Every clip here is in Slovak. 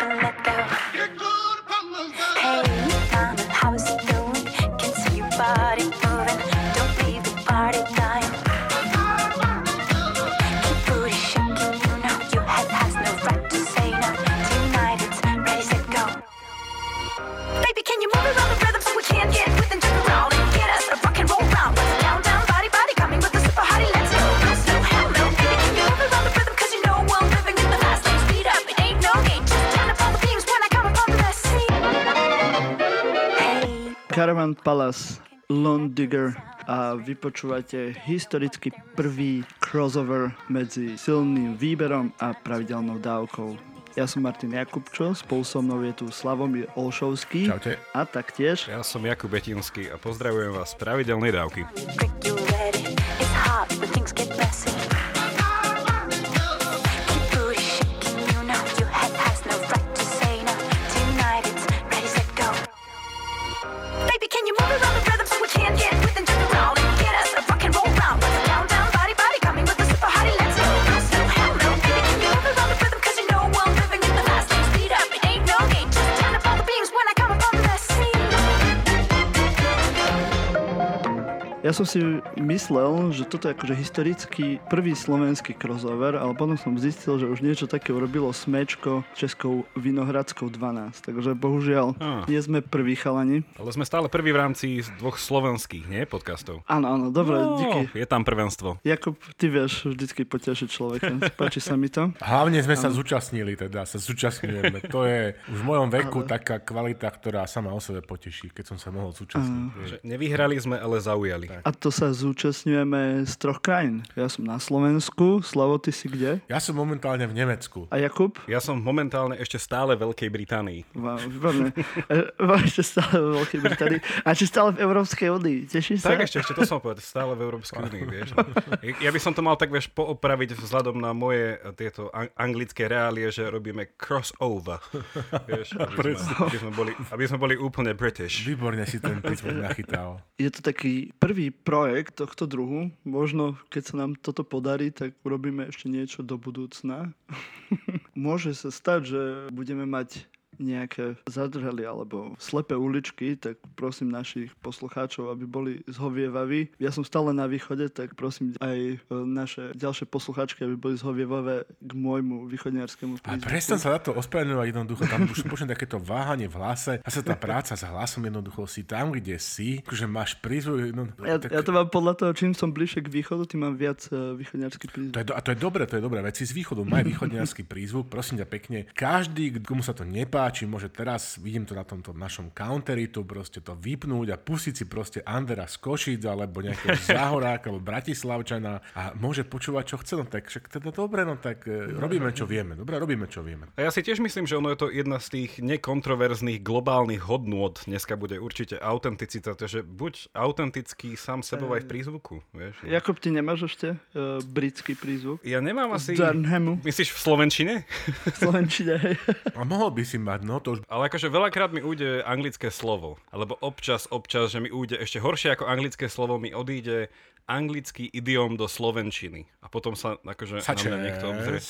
Bye. Lone Digger a vypočúvate historicky prvý crossover medzi silným výberom a pravidelnou dávkou. Ja som Martin Jakubčo, spolu so mnou je tu Slavomír Olšovský Čaute. a taktiež Ja som Jakub Betinský a pozdravujem vás z pravidelnej dávky. Ja som si myslel, že toto je akože historický prvý slovenský crossover, ale potom som zistil, že už niečo také urobilo Smečko Českou Vinohradskou 12. Takže bohužiaľ Á. nie sme prví chalani. Ale sme stále prvý v rámci dvoch slovenských, nie? Podcastov. Áno, áno, dobre, No, díky. Je tam prvenstvo. Jakub, ty vieš vždycky potešiť človeka. Páči sa mi to. Hlavne sme sa zúčastnili, teda sa zúčastňujeme. To je už v mojom veku taká kvalita, ktorá sama o sebe poteší, keď som sa mohol zúčastniť. Že nevyhrali sme, ale zaujali. A to sa zúčastňujeme z troch krajín. Ja som na Slovensku, Slavo, ty si kde? Ja som momentálne v Nemecku. A Jakub? Ja som momentálne ešte stále v Veľkej Británii. Wow, výborné. E, Ešte stále vo Veľkej Británii. A či stále v Európskej únii. Tešíš sa? Tak ešte, ešte to som povedal, stále v Európskej únii, vieš. Ja by som to mal tak, vieš, poopraviť vzhľadom na moje eh, tieto an- anglické reálie, že robíme crossover. Vieš, aby sme, aby sme, boli, aby sme boli úplne British. Výborne si ten nachytal. Je to taký prvý projekt tohto druhu. Možno, keď sa nám toto podarí, tak urobíme ešte niečo do budúcna. Môže sa stať, že budeme mať nejaké zadrhely alebo slepé uličky, tak prosím našich poslucháčov, aby boli zhovievaví. Ja som stále na východe, tak prosím aj e, naše ďalšie poslucháčky, aby boli zhovievavé k môjmu východniarskému A prízvuku. prestan sa na to ospravedlňovať jednoducho. Tam už počujem takéto váhanie v hlase. A sa tá práca s hlasom jednoducho si tam, kde si, že máš prízvuk. No, Ja, tak, ja to mám podľa toho, čím som bližšie k východu, tým mám viac uh, východniarský prízvuk. to je, do- a to je dobré, to je dobré. Veď si z východu maj východniarský prízvuk, prosím ťa pekne. Každý, komu sa to nepáči, môže teraz, vidím to na tomto našom counteri, tu proste to vypnúť a pustiť si proste Andera z Košic alebo nejakého Zahoráka alebo Bratislavčana a môže počúvať, čo chce. No tak však teda dobre, no tak e, robíme, čo vieme. Dobre, robíme, čo vieme. A ja si tiež myslím, že ono je to jedna z tých nekontroverzných globálnych hodnôt. Dneska bude určite autenticita, takže buď autentický sám sebou aj v prízvuku. Vieš? Jakub, ty nemáš ešte uh, britský prízvuk? Ja nemám asi... Durhamu, Myslíš v Slovenčine? v Slovenčine. hej. A mohol by si mať, no to už Ale akože veľakrát mi ujde anglické slovo. Alebo občas, občas, že mi ujde ešte horšie ako anglické slovo, mi odíde anglický idiom do slovenčiny. A potom sa akože na mňa niekto obzrie.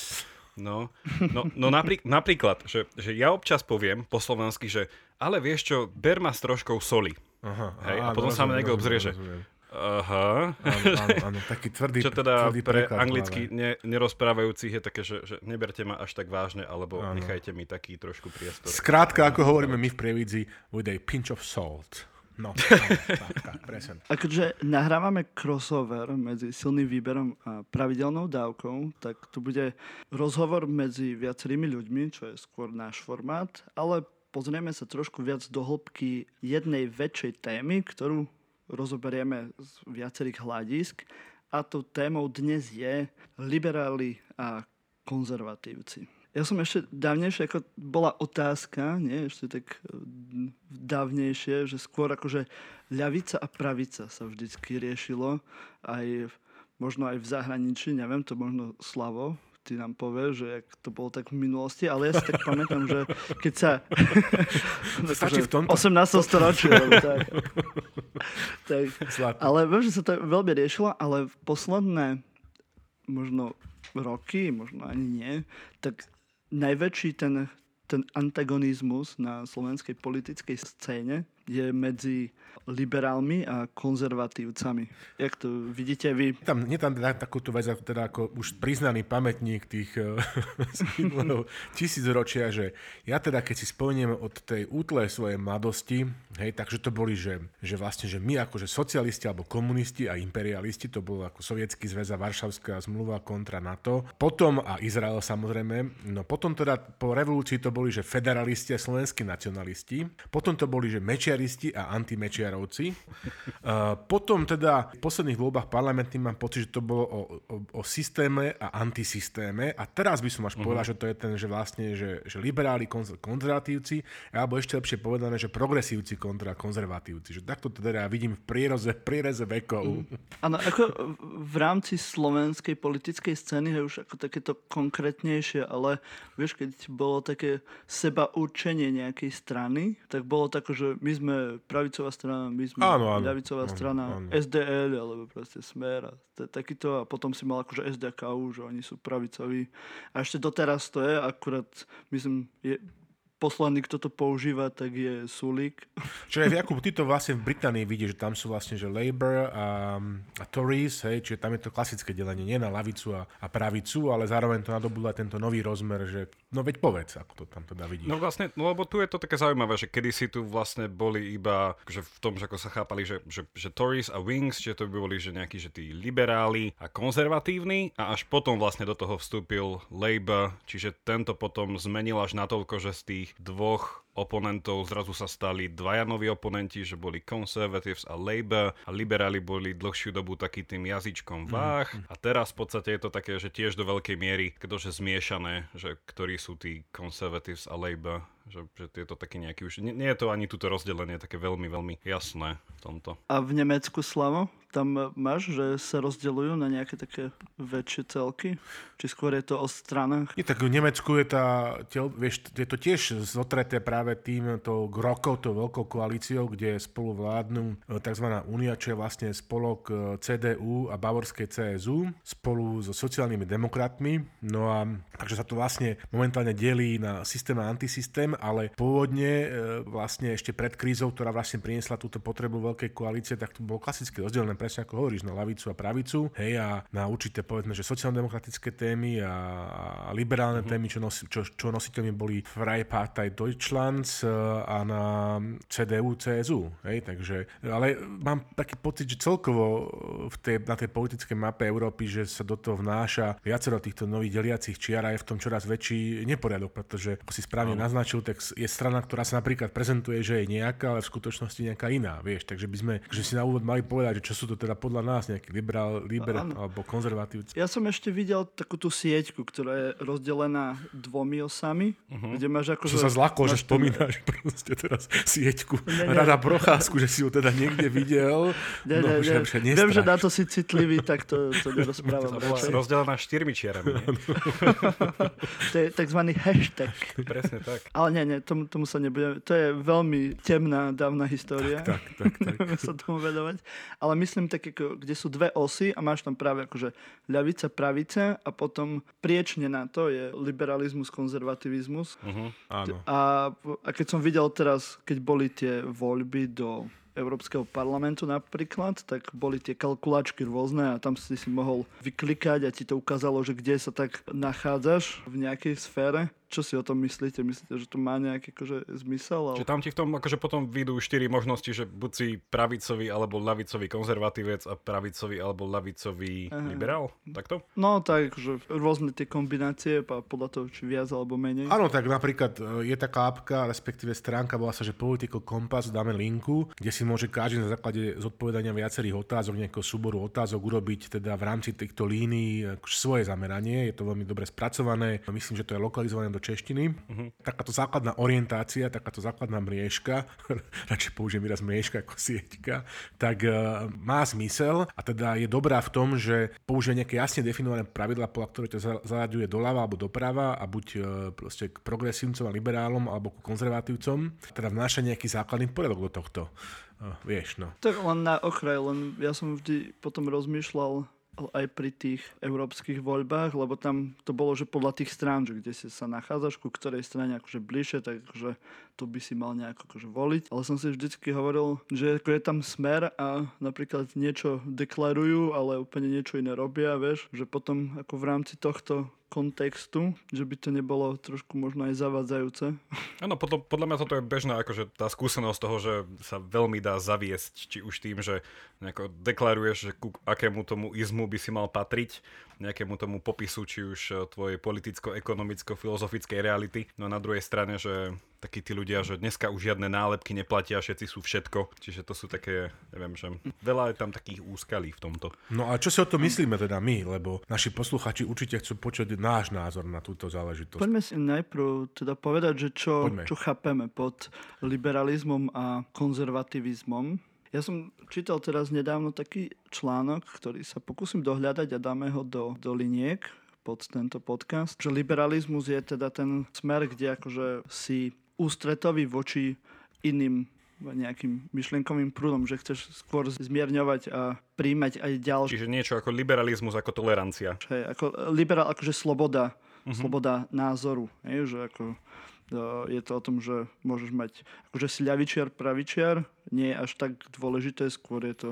No, no, no naprík, napríklad, že, že ja občas poviem po slovensky, že ale vieš čo, ber ma s troškou soli. Aha, Hej, a áno, potom sa ma rozumiem, niekto obzrie, rozumiem, že rozumiem. Aha, Áno, áno, áno, taký tvrdý, čo teda tvrdý pre anglicky ne, nerozprávajúcich je také, že, že neberte ma až tak vážne, alebo Áno. nechajte mi taký trošku priestor. Skrátka, ako hovoríme my v Prievidzi, with a pinch of salt. No, áno, tak, tak, presne. Akože nahrávame crossover medzi silným výberom a pravidelnou dávkou, tak tu bude rozhovor medzi viacerými ľuďmi, čo je skôr náš formát, ale pozrieme sa trošku viac do hĺbky jednej väčšej témy, ktorú rozoberieme z viacerých hľadisk. A tou témou dnes je liberáli a konzervatívci. Ja som ešte dávnejšie, ako bola otázka, nie, ešte tak eh, dávnejšie, že skôr akože ľavica a pravica sa vždycky riešilo, aj možno aj v zahraničí, neviem, to možno Slavo ty nám povie, že jak to bolo tak v minulosti, ale ja si tak pamätám, že keď sa... Stačí v tomto. 18. storočie. tak, tak, ale viem, že sa to veľmi riešilo, ale v posledné možno roky, možno ani nie, tak najväčší ten, ten antagonizmus na slovenskej politickej scéne je medzi liberálmi a konzervatívcami. Jak to vidíte vy? Tam, nie tam teda takúto vec, ako, teda ako už priznaný pamätník tých uh, tisícročia, že ja teda, keď si spomeniem od tej útle svojej mladosti, hej, takže to boli, že, že vlastne, že my akože socialisti alebo komunisti a imperialisti, to bolo ako Sovietský zväz a Varšavská zmluva kontra NATO, potom a Izrael samozrejme, no potom teda po revolúcii to boli, že federalisti a slovenskí nacionalisti, potom to boli, že mečiaristi a antimečiarovci. Uh, potom teda v posledných voľbách parlamentných mám pocit, že to bolo o, o, o systéme a antisystéme. A teraz by som až uh-huh. povedal, že to je ten, že vlastne, že, že liberáli, konzervatívci, alebo ešte lepšie povedané, že progresívci kontra konzervatívci. Že takto teda ja vidím v priereze, priereze vekov. Áno, uh-huh. ako v rámci slovenskej politickej scény je už ako takéto konkrétnejšie, ale vieš, keď bolo také seba určenie nejakej strany, tak bolo tak, že my sme pravicová strana, my sme áno, áno, ľavicová áno, strana, áno. SDL, alebo proste Smer a takýto a potom si mal akože SDKU, že oni sú pravicoví. A ešte doteraz to je, akurát myslím, je, posledný, kto to používa, tak je Sulík. Čiže Jakub, ty to vlastne v Británii vidíš, že tam sú vlastne že Labour a, a Tories, hej, čiže tam je to klasické delenie, nie na lavicu a, a pravicu, ale zároveň to nadobúda tento nový rozmer, že no veď povedz, ako to tam teda vidíš. No vlastne, no lebo tu je to také zaujímavé, že kedysi tu vlastne boli iba, že v tom, že ako sa chápali, že, že, že Tories a Wings, čiže to by boli, že nejakí, že tí liberáli a konzervatívni a až potom vlastne do toho vstúpil Labour, čiže tento potom zmenil až natoľko, že z tých dvoch oponentov zrazu sa stali dvaja noví oponenti, že boli Conservatives a Labour a liberáli boli dlhšiu dobu taký tým jazyčkom mhm, váh mm. a teraz v podstate je to také, že tiež do veľkej miery, ktože zmiešané, že ktorí sú tí Conservatives a Labour že, že je to také nejaký už... Nie, nie je to ani túto rozdelenie také veľmi, veľmi jasné v tomto. A v Nemecku, Slavo? Tam máš, že sa rozdeľujú na nejaké také väčšie celky? Či skôr je to o stranách? Nie, tak v Nemecku je, tá, vieš, je to tiež zotreté práve týmto grokov, tou veľkou koalíciou, kde spolu vládnu e, tzv. Únia, čo je vlastne spolok e, CDU a bavorskej CSU spolu so sociálnymi demokratmi. No a takže sa to vlastne momentálne delí na systém a antisystém ale pôvodne e, vlastne ešte pred krízou, ktorá vlastne priniesla túto potrebu veľkej koalície, tak to bolo klasicky rozdelené presne ako hovoríš, na lavicu a pravicu, hej, a na určité povedzme, že sociálno-demokratické témy a, a liberálne uh-huh. témy, čo, nosi, čo, čo nositeľmi boli Freie Partei Deutschlands e, a na CDU, CSU, hej, takže, ale mám taký pocit, že celkovo v tej, na tej politickej mape Európy, že sa do toho vnáša viacero týchto nových deliacich čiar a je v tom čoraz väčší neporiadok, pretože ako si správne uh-huh. naznačil, tak je strana, ktorá sa napríklad prezentuje, že je nejaká, ale v skutočnosti nejaká iná, vieš. Takže by sme že si na úvod mali povedať, že čo sú to teda podľa nás nejaký liberál, liber alebo konzervatívci. Ja som ešte videl takú tú sieťku, ktorá je rozdelená dvomi osami, uh-huh. kde máš ako... Čo sa zlako, že spomínaš proste teraz sieťku. Ne, ne. Rada procházku, že si ju teda niekde videl. Ne, no, ne, že, ne. Viem, že na to si citlivý, tak to, to nerozprávam. Rozdelená štyrmi čiarami. to je takzvaný hashtag. Presne tak. Ale nie, nie, tomu, tomu sa nebudeme. To je veľmi temná, dávna história. Tak, tak, tak. tak. sa tomu vedovať. Ale myslím tak, ako, kde sú dve osy a máš tam práve akože ľavica, pravica a potom priečne na to je liberalizmus, konzervativizmus. Uh-huh, áno. A, a keď som videl teraz, keď boli tie voľby do Európskeho parlamentu napríklad, tak boli tie kalkulačky rôzne a tam si si mohol vyklikať a ti to ukázalo, že kde sa tak nachádzaš v nejakej sfére čo si o tom myslíte? Myslíte, že to má nejaký akože, zmysel? Ale... Čiže tam ti v tom akože potom vyjdú štyri možnosti, že buď si pravicový alebo lavicový konzervatívec a pravicový alebo lavicový Aha. liberál? Takto? No tak, že rôzne tie kombinácie a podľa toho, či viac alebo menej. Áno, tak napríklad e, je taká apka, respektíve stránka, volá sa, že Political Compass, dáme linku, kde si môže každý na základe zodpovedania viacerých otázok, nejakého súboru otázok urobiť teda v rámci týchto línií akože svoje zameranie. Je to veľmi dobre spracované. Myslím, že to je lokalizované do češtiny. Uh-huh. Takáto základná orientácia, takáto základná mriežka, radšej použijem výraz mriežka ako sieťka, tak uh, má zmysel a teda je dobrá v tom, že použije nejaké jasne definované pravidla, podľa ktoré to za- zaraďuje doľava alebo doprava a buď uh, proste k progresívcom a liberálom alebo ku konzervatívcom, teda vnáša nejaký základný poriadok do tohto. Uh, vieš, no. Tak len na okraj, len ja som vždy potom rozmýšľal aj pri tých európskych voľbách, lebo tam to bolo, že podľa tých strán, že kde si sa nachádzaš, ku ktorej strane akože bližšie, takže tu by si mal nejako akože voliť. Ale som si vždycky hovoril, že ako je tam smer a napríklad niečo deklarujú, ale úplne niečo iné robia, vieš, že potom ako v rámci tohto kontextu, že by to nebolo trošku možno aj zavadzajúce. Áno, podľa, podľa mňa toto je bežná akože tá skúsenosť toho, že sa veľmi dá zaviesť, či už tým, že nejako deklaruješ, že ku akému tomu izmu by si mal patriť, nejakému tomu popisu, či už eh, tvojej politicko-ekonomicko-filozofickej reality. No a na druhej strane, že takí tí ľudia, že dneska už žiadne nálepky neplatia, všetci sú všetko. Čiže to sú také, neviem, že veľa je tam takých úskalí v tomto. No a čo si o to myslíme teda my, lebo naši posluchači určite chcú počuť náš názor na túto záležitosť. Poďme si najprv teda povedať, že čo, Poďme. čo chápeme pod liberalizmom a konzervativizmom. Ja som čítal teraz nedávno taký článok, ktorý sa pokúsim dohľadať a dáme ho do, do liniek pod tento podcast, že liberalizmus je teda ten smer, kde akože si ústretový voči iným nejakým myšlienkovým prúdom, že chceš skôr zmierňovať a príjmať aj ďalšie. Čiže niečo ako liberalizmus, ako tolerancia. Hej, ako liberál, akože sloboda, uh-huh. sloboda názoru. Hej, že ako, uh, je to o tom, že môžeš mať akože si ľavičiar, pravičiar, nie je až tak dôležité, skôr je to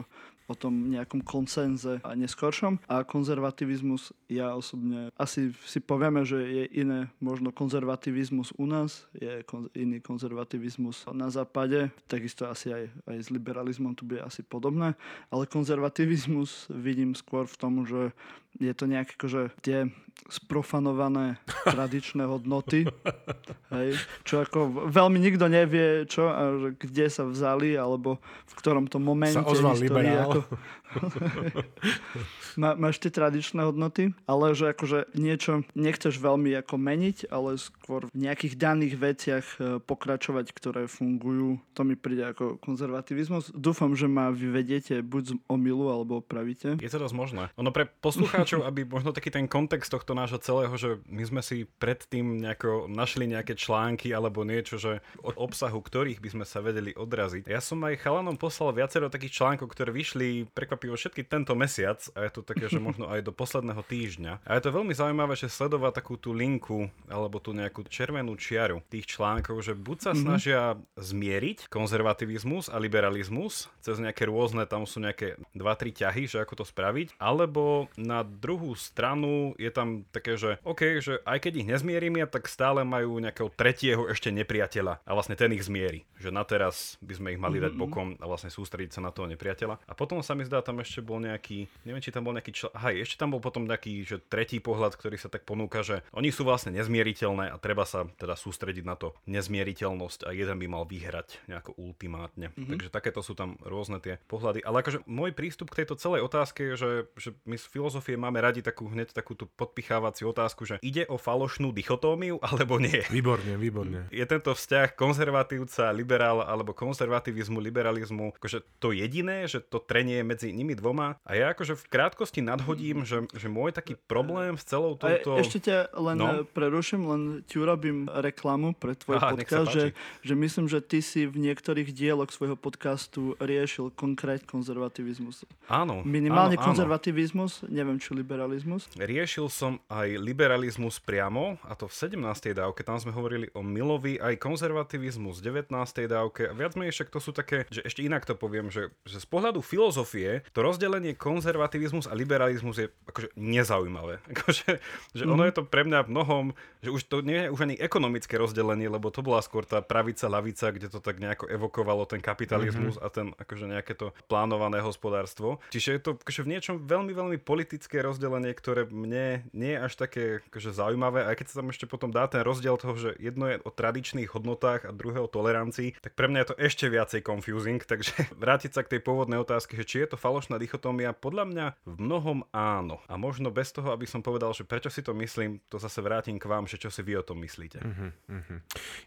o tom nejakom konsenze a neskoršom. A konzervativizmus, ja osobne asi si povieme, že je iné možno konzervativizmus u nás, je kon- iný konzervativizmus na západe, takisto asi aj, aj s liberalizmom to bude asi podobné, ale konzervativizmus vidím skôr v tom, že je to nejaké akože tie sprofanované tradičné hodnoty, hej, čo ako veľmi nikto nevie, čo a kde sa vzali, alebo v ktorom to momente Sa ozval histórie, liberál. ako, Má, máš tie tradičné hodnoty, ale že akože niečo nechceš veľmi ako meniť, ale skôr v nejakých daných veciach e, pokračovať, ktoré fungujú. To mi príde ako konzervativizmus. Dúfam, že ma vyvediete buď z omilu, alebo opravíte. Je to dosť možné. Ono pre poslucháčov, aby možno taký ten kontext tohto nášho celého, že my sme si predtým nejako našli nejaké články alebo niečo, že od obsahu ktorých by sme sa vedeli odraziť. Ja som aj chalanom poslal viacero takých článkov, ktoré vyšli prekvapivo všetky tento mesiac a je to také, že možno aj do posledného týždňa. A je to veľmi zaujímavé, že sledovať takú tú linku alebo tú nejakú červenú čiaru tých článkov, že buď sa snažia zmieriť konzervativizmus a liberalizmus cez nejaké rôzne, tam sú nejaké 2-3 ťahy, že ako to spraviť, alebo na druhú stranu je tam také, že OK, že aj keď ich nezmierimia, tak stále majú nejakého tretieho ešte nepriateľa a vlastne ten ich zmieri. Že na teraz by sme ich mali dať bokom a vlastne sústrediť sa na toho nepriateľa. A potom sa mi zdá, tam ešte bol nejaký, neviem, či tam bol nejaký, čl- aha, ešte tam bol potom nejaký, že tretí pohľad, ktorý sa tak ponúka, že oni sú vlastne nezmieriteľné a treba sa teda sústrediť na to nezmieriteľnosť a jeden by mal vyhrať nejako ultimátne. Mm-hmm. Takže takéto sú tam rôzne tie pohľady. Ale akože môj prístup k tejto celej otázke je, že, že my z filozofie máme radi takú hneď takú tú podpichávaciu otázku, že ide o falošnú dichotómiu alebo nie. Výborne, výborne. Je tento vzťah konzervatívca, liberál alebo konzervativizmu, liberalizmu akože to jediné, že to trenie medzi nimi dvoma. A ja akože v krátkosti nadhodím, že, že môj taký problém s celou A touto... ešte ťa len No. no. preruším, len ti urobím reklamu pre tvoj Aha, podcast, že, že myslím, že ty si v niektorých dieloch svojho podcastu riešil konkrét konzervativizmus. Áno, Minimálne áno, áno. konzervativizmus, neviem či liberalizmus. Riešil som aj liberalizmus priamo, a to v 17. dávke, tam sme hovorili o Milovi, aj konzervativizmus v 19. dávke. A viac menej však to sú také, že ešte inak to poviem, že, že z pohľadu filozofie to rozdelenie konzervativizmus a liberalizmus je akože nezaujímavé. Akože, že ono je to pre mňa v mnohom, že už to nie je už ani ekonomické rozdelenie, lebo to bola skôr tá pravica, lavica, kde to tak nejako evokovalo ten kapitalizmus a ten akože nejaké to plánované hospodárstvo. Čiže je to akože v niečom veľmi, veľmi politické rozdelenie, ktoré mne nie je až také akože zaujímavé. Aj keď sa tam ešte potom dá ten rozdiel toho, že jedno je o tradičných hodnotách a druhé o tolerancii, tak pre mňa je to ešte viacej confusing. Takže vrátiť sa k tej pôvodnej otázke, že či je to falošná dichotómia, podľa mňa v mnohom áno. A možno bez toho, aby som povedal, že prečo si to myslím, to zase vrátim k vám, že čo si vy o tom myslíte. Uh-huh, uh-huh.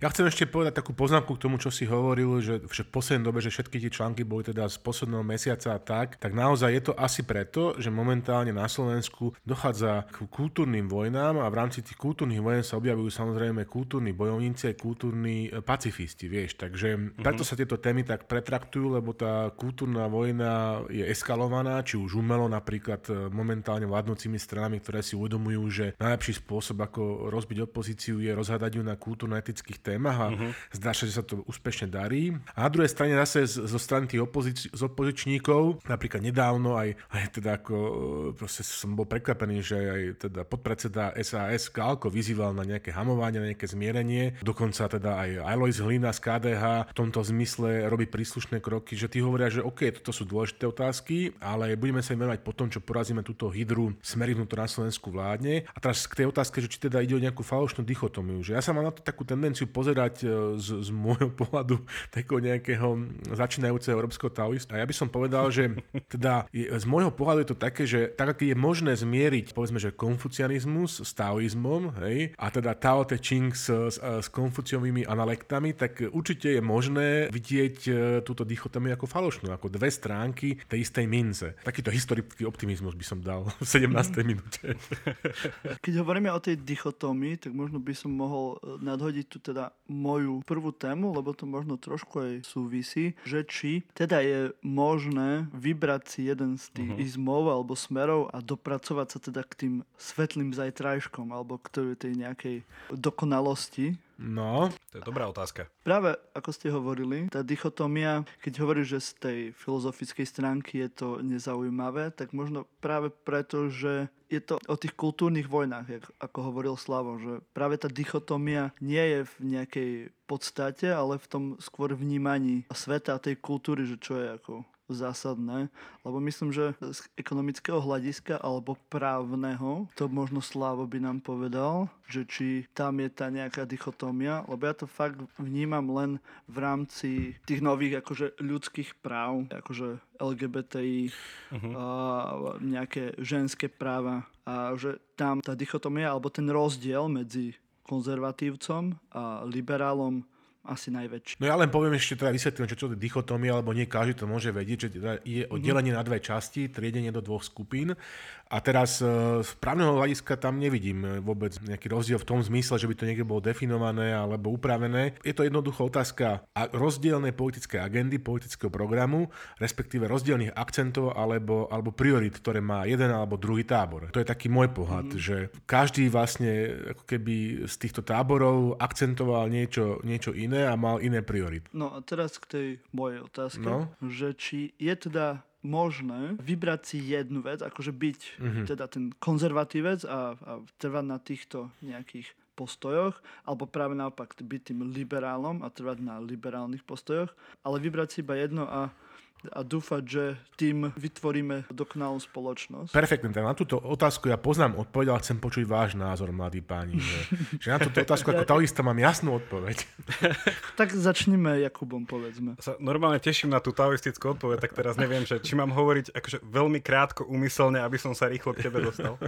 Ja chcem ešte povedať takú poznámku k tomu, čo si hovoril, že, že v poslednej dobe, že všetky tie články boli teda z posledného mesiaca a tak, tak naozaj je to asi preto, že momentálne na Slovensku dochádza k kultúrnym vojnám a v rámci tých kultúrnych vojen sa objavujú samozrejme kultúrni bojovníci a kultúrni e, pacifisti, vieš. Takže uh-huh. preto sa tieto témy tak pretraktujú, lebo tá kultúrna vojna je eskalovaná, či už umelo napríklad e, momentálne vládnúcimi stranami, ktoré si uvedomujú, že najlepší spôsob, ako rozbiť opozíciu, je rozhádať ju na kultúrno-etických témach a uh-huh. zdá sa, že sa to úspešne darí. A na druhej strane zase zo strany tých opozič- z opozičníkov, napríklad nedávno aj, aj teda ako e, proste som bol prekvapený, že aj teda podpredseda SAS Kálko vyzýval na nejaké hamovanie, na nejaké zmierenie. Dokonca teda aj Alois Hlina z KDH v tomto zmysle robí príslušné kroky, že tí hovoria, že OK, toto sú dôležité otázky, ale budeme sa im venovať po tom, čo porazíme túto hydru smery na Slovensku vládne. A teraz k tej otázke, že či teda ide o nejakú falošnú dichotomiu. Že ja sa mám na to takú tendenciu pozerať e, z, z môjho pohľadu takého nejakého začínajúceho európskeho taoista. A ja by som povedal, že teda z môjho pohľadu je to také, že tak, ako je možné zmieriť, povedzme, že konfucianizmus s taoizmom, hej, a teda Tao Te Ching s, s, s konfuciovými analektami, tak určite je možné vidieť e, túto dichotomiu ako falošnú, ako dve stránky tej istej mince. Takýto historický optimizmus by som dal v 17. minúte. Keď hovoríme o tej dichotómii, tak možno by som mohol e, nadhodiť tu teda moju prvú tému, lebo to možno trošku aj súvisí, že či teda je možné vybrať si jeden z tých uh-huh. izmov alebo smerov a dopracovať sa teda k tým svetlým zajtrajškom alebo k tej nejakej dokonalosti, No. To je dobrá otázka. Práve ako ste hovorili, tá dichotómia, keď hovorí, že z tej filozofickej stránky je to nezaujímavé, tak možno práve preto, že je to o tých kultúrnych vojnách, ako hovoril Slavo, že práve tá dichotómia nie je v nejakej podstate, ale v tom skôr vnímaní sveta a tej kultúry, že čo je ako zásadné, lebo myslím, že z ekonomického hľadiska alebo právneho, to možno Slavo by nám povedal, že či tam je tá nejaká dichotómia, lebo ja to fakt vnímam len v rámci tých nových akože ľudských práv, akože LGBTI, uh-huh. a nejaké ženské práva a že tam tá dichotómia alebo ten rozdiel medzi konzervatívcom a liberálom asi najväčší. No ja len poviem ešte teda vysvetlím, čo to je dichotómia, alebo nie každý to môže vedieť, že teda je oddelenie mm-hmm. na dve časti, triedenie do dvoch skupín. A teraz e, z právneho hľadiska tam nevidím e, vôbec nejaký rozdiel v tom zmysle, že by to niekde bolo definované alebo upravené. Je to jednoducho otázka rozdielnej politické agendy, politického programu, respektíve rozdielných akcentov alebo, alebo priorit, ktoré má jeden alebo druhý tábor. To je taký môj pohľad, mm. že každý vlastne ako keby z týchto táborov akcentoval niečo, niečo iné a mal iné priority. No a teraz k tej mojej otázke, no? že či je teda možné vybrať si jednu vec, akože byť mm-hmm. teda ten konzervatívec a, a trvať na týchto nejakých postojoch, alebo práve naopak byť tým liberálom a trvať na liberálnych postojoch, ale vybrať si iba jedno a a dúfať, že tým vytvoríme dokonalú spoločnosť. Perfektne, na túto otázku ja poznám odpoveď, ale chcem počuť váš názor, mladí páni. Že, že na túto otázku ako taoista mám jasnú odpoveď. tak začneme Jakubom, povedzme. Sa normálne teším na tú taoistickú odpoveď, tak teraz neviem, že či mám hovoriť akože veľmi krátko, úmyselne, aby som sa rýchlo k tebe dostal.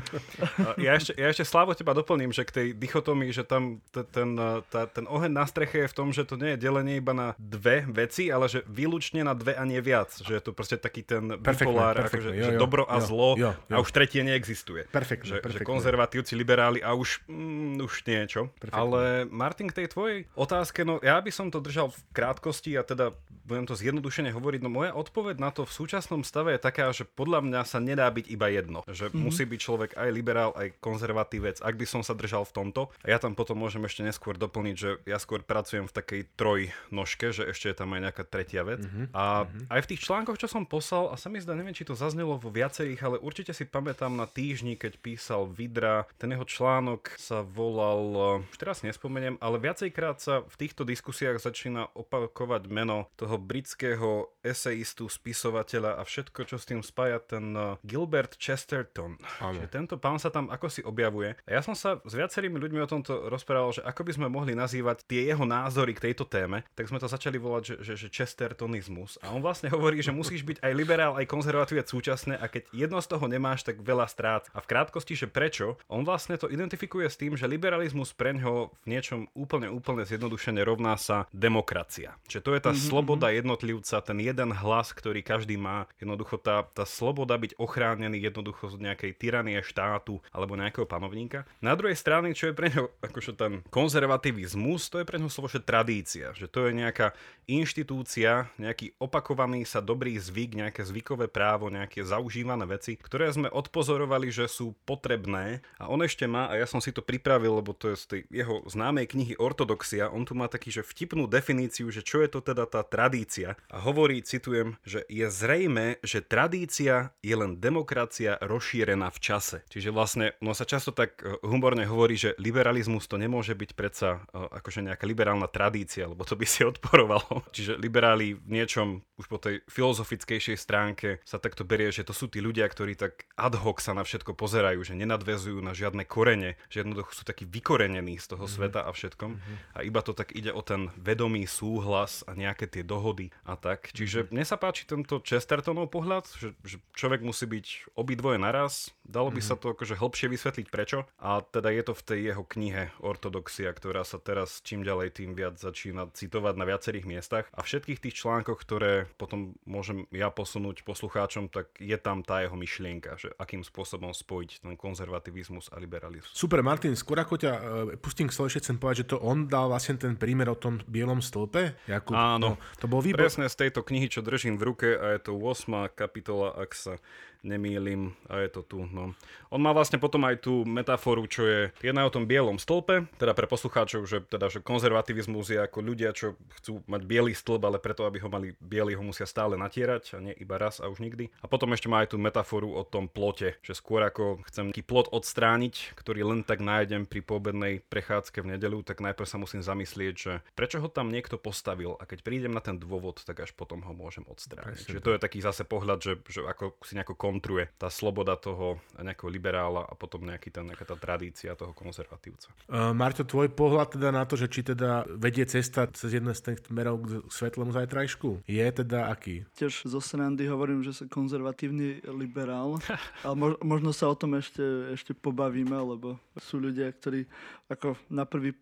Ja ešte, ja ešte Slavo teba doplním, že k tej dichotomii, že tam t- ten, tá, ten oheň na streche je v tom, že to nie je delenie iba na dve veci, ale že výlučne na dve a nie viac viac, že je to proste taký ten bipolár, akože, jo, jo, že dobro a jo, zlo jo, jo. a už tretie neexistuje. Perfektne, že, perfektne. že konzervatívci, liberáli a už, mm, už niečo. Perfektne. Ale Martin, k tej tvojej otázke, no ja by som to držal v krátkosti a teda budem to zjednodušene hovoriť, no moja odpoveď na to v súčasnom stave je taká, že podľa mňa sa nedá byť iba jedno. Že mm-hmm. musí byť človek aj liberál, aj konzervatívec, ak by som sa držal v tomto. A ja tam potom môžem ešte neskôr doplniť, že ja skôr pracujem v takej trojnožke, že ešte je tam aj nejaká tretia vec. Mm-hmm. A mm-hmm. aj v tých tých článkoch, čo som poslal, a sa mi zdá, neviem, či to zaznelo vo viacerých, ale určite si pamätám na týždni, keď písal Vidra. Ten jeho článok sa volal, eh, už teraz nespomeniem, ale viacejkrát sa v týchto diskusiách začína opakovať meno toho britského eseistu, spisovateľa a všetko, čo s tým spája ten eh, Gilbert Chesterton. Áno. Že tento pán sa tam ako si objavuje. A ja som sa s viacerými ľuďmi o tomto rozprával, že ako by sme mohli nazývať tie jeho názory k tejto téme, tak sme to začali volať, že, že, že Chestertonizmus. A on vlastne hovorí, že musíš byť aj liberál, aj konzervatívec súčasne a keď jedno z toho nemáš, tak veľa strát. A v krátkosti, že prečo, on vlastne to identifikuje s tým, že liberalizmus preňho v niečom úplne, úplne zjednodušene rovná sa demokracia. Čiže to je tá mm-hmm. sloboda jednotlivca, ten jeden hlas, ktorý každý má. Jednoducho tá, tá sloboda byť ochránený jednoducho z nejakej tyranie štátu alebo nejakého panovníka. Na druhej strane, čo je pre ňo akože ten konzervativizmus, to je pre ňo slovo, že tradícia, že to je nejaká inštitúcia, nejaký opakovaný sa dobrý zvyk, nejaké zvykové právo, nejaké zaužívané veci, ktoré sme odpozorovali, že sú potrebné a on ešte má, a ja som si to pripravil, lebo to je z tej jeho známej knihy Ortodoxia, on tu má taký, že vtipnú definíciu, že čo je to teda tá tradícia a hovorí, citujem, že je zrejme, že tradícia je len demokracia rozšírená v čase. Čiže vlastne, no sa často tak eh, humorne hovorí, že liberalizmus to nemôže byť predsa eh, akože nejaká liberálna tradícia, lebo to by si odporovalo. Čiže liberáli v niečom už po tej filozofickejšej stránke sa takto berie, že to sú tí ľudia, ktorí tak ad hoc sa na všetko pozerajú, že nenadvezujú na žiadne korene, že jednoducho sú takí vykorenení z toho mm-hmm. sveta a všetkom. Mm-hmm. A iba to tak ide o ten vedomý súhlas a nejaké tie dohody a tak. Čiže mm-hmm. mne sa páči tento Chestertonov pohľad, že, že človek musí byť obidvoje naraz, dalo by mm-hmm. sa to akože hĺbšie vysvetliť prečo. A teda je to v tej jeho knihe Ortodoxia, ktorá sa teraz čím ďalej tým viac začína citovať na viacerých miestach. A všetkých tých článkoch, ktoré potom môžem ja posunúť poslucháčom, tak je tam tá jeho myšlienka, že akým spôsobom spojiť ten konzervativizmus a liberalizmus. Super, Martin, skôr ako ťa uh, pustím k ešte chcem povedať, že to on dal vlastne ten prímer o tom bielom stĺpe. Jakub, Áno, no, to bol výbor. presne z tejto knihy, čo držím v ruke a je to 8. kapitola, ak sa nemýlim, a je to tu. No. On má vlastne potom aj tú metaforu, čo je jedna o tom bielom stĺpe, teda pre poslucháčov, že, teda, že konzervativizmus je ako ľudia, čo chcú mať biely stĺp, ale preto, aby ho mali biely, ho musia stále natierať a nie iba raz a už nikdy. A potom ešte má aj tú metaforu o tom plote, že skôr ako chcem taký plot odstrániť, ktorý len tak nájdem pri poobednej prechádzke v nedelu, tak najprv sa musím zamyslieť, že prečo ho tam niekto postavil a keď prídem na ten dôvod, tak až potom ho môžem odstrániť. Čiže to je taký zase pohľad, že, že ako si nejako kontruje tá sloboda toho nejakého liberála a potom nejaký ten, nejaká tá tradícia toho konzervatívca. Uh, Marto, tvoj pohľad teda na to, že či teda vedie cesta cez jedné z tých smerov k svetlému zajtrajšku, je teda aký? Tiež zo srandy hovorím, že som konzervatívny liberál, ale mož, možno sa o tom ešte, ešte pobavíme, lebo sú ľudia, ktorí ako na prvý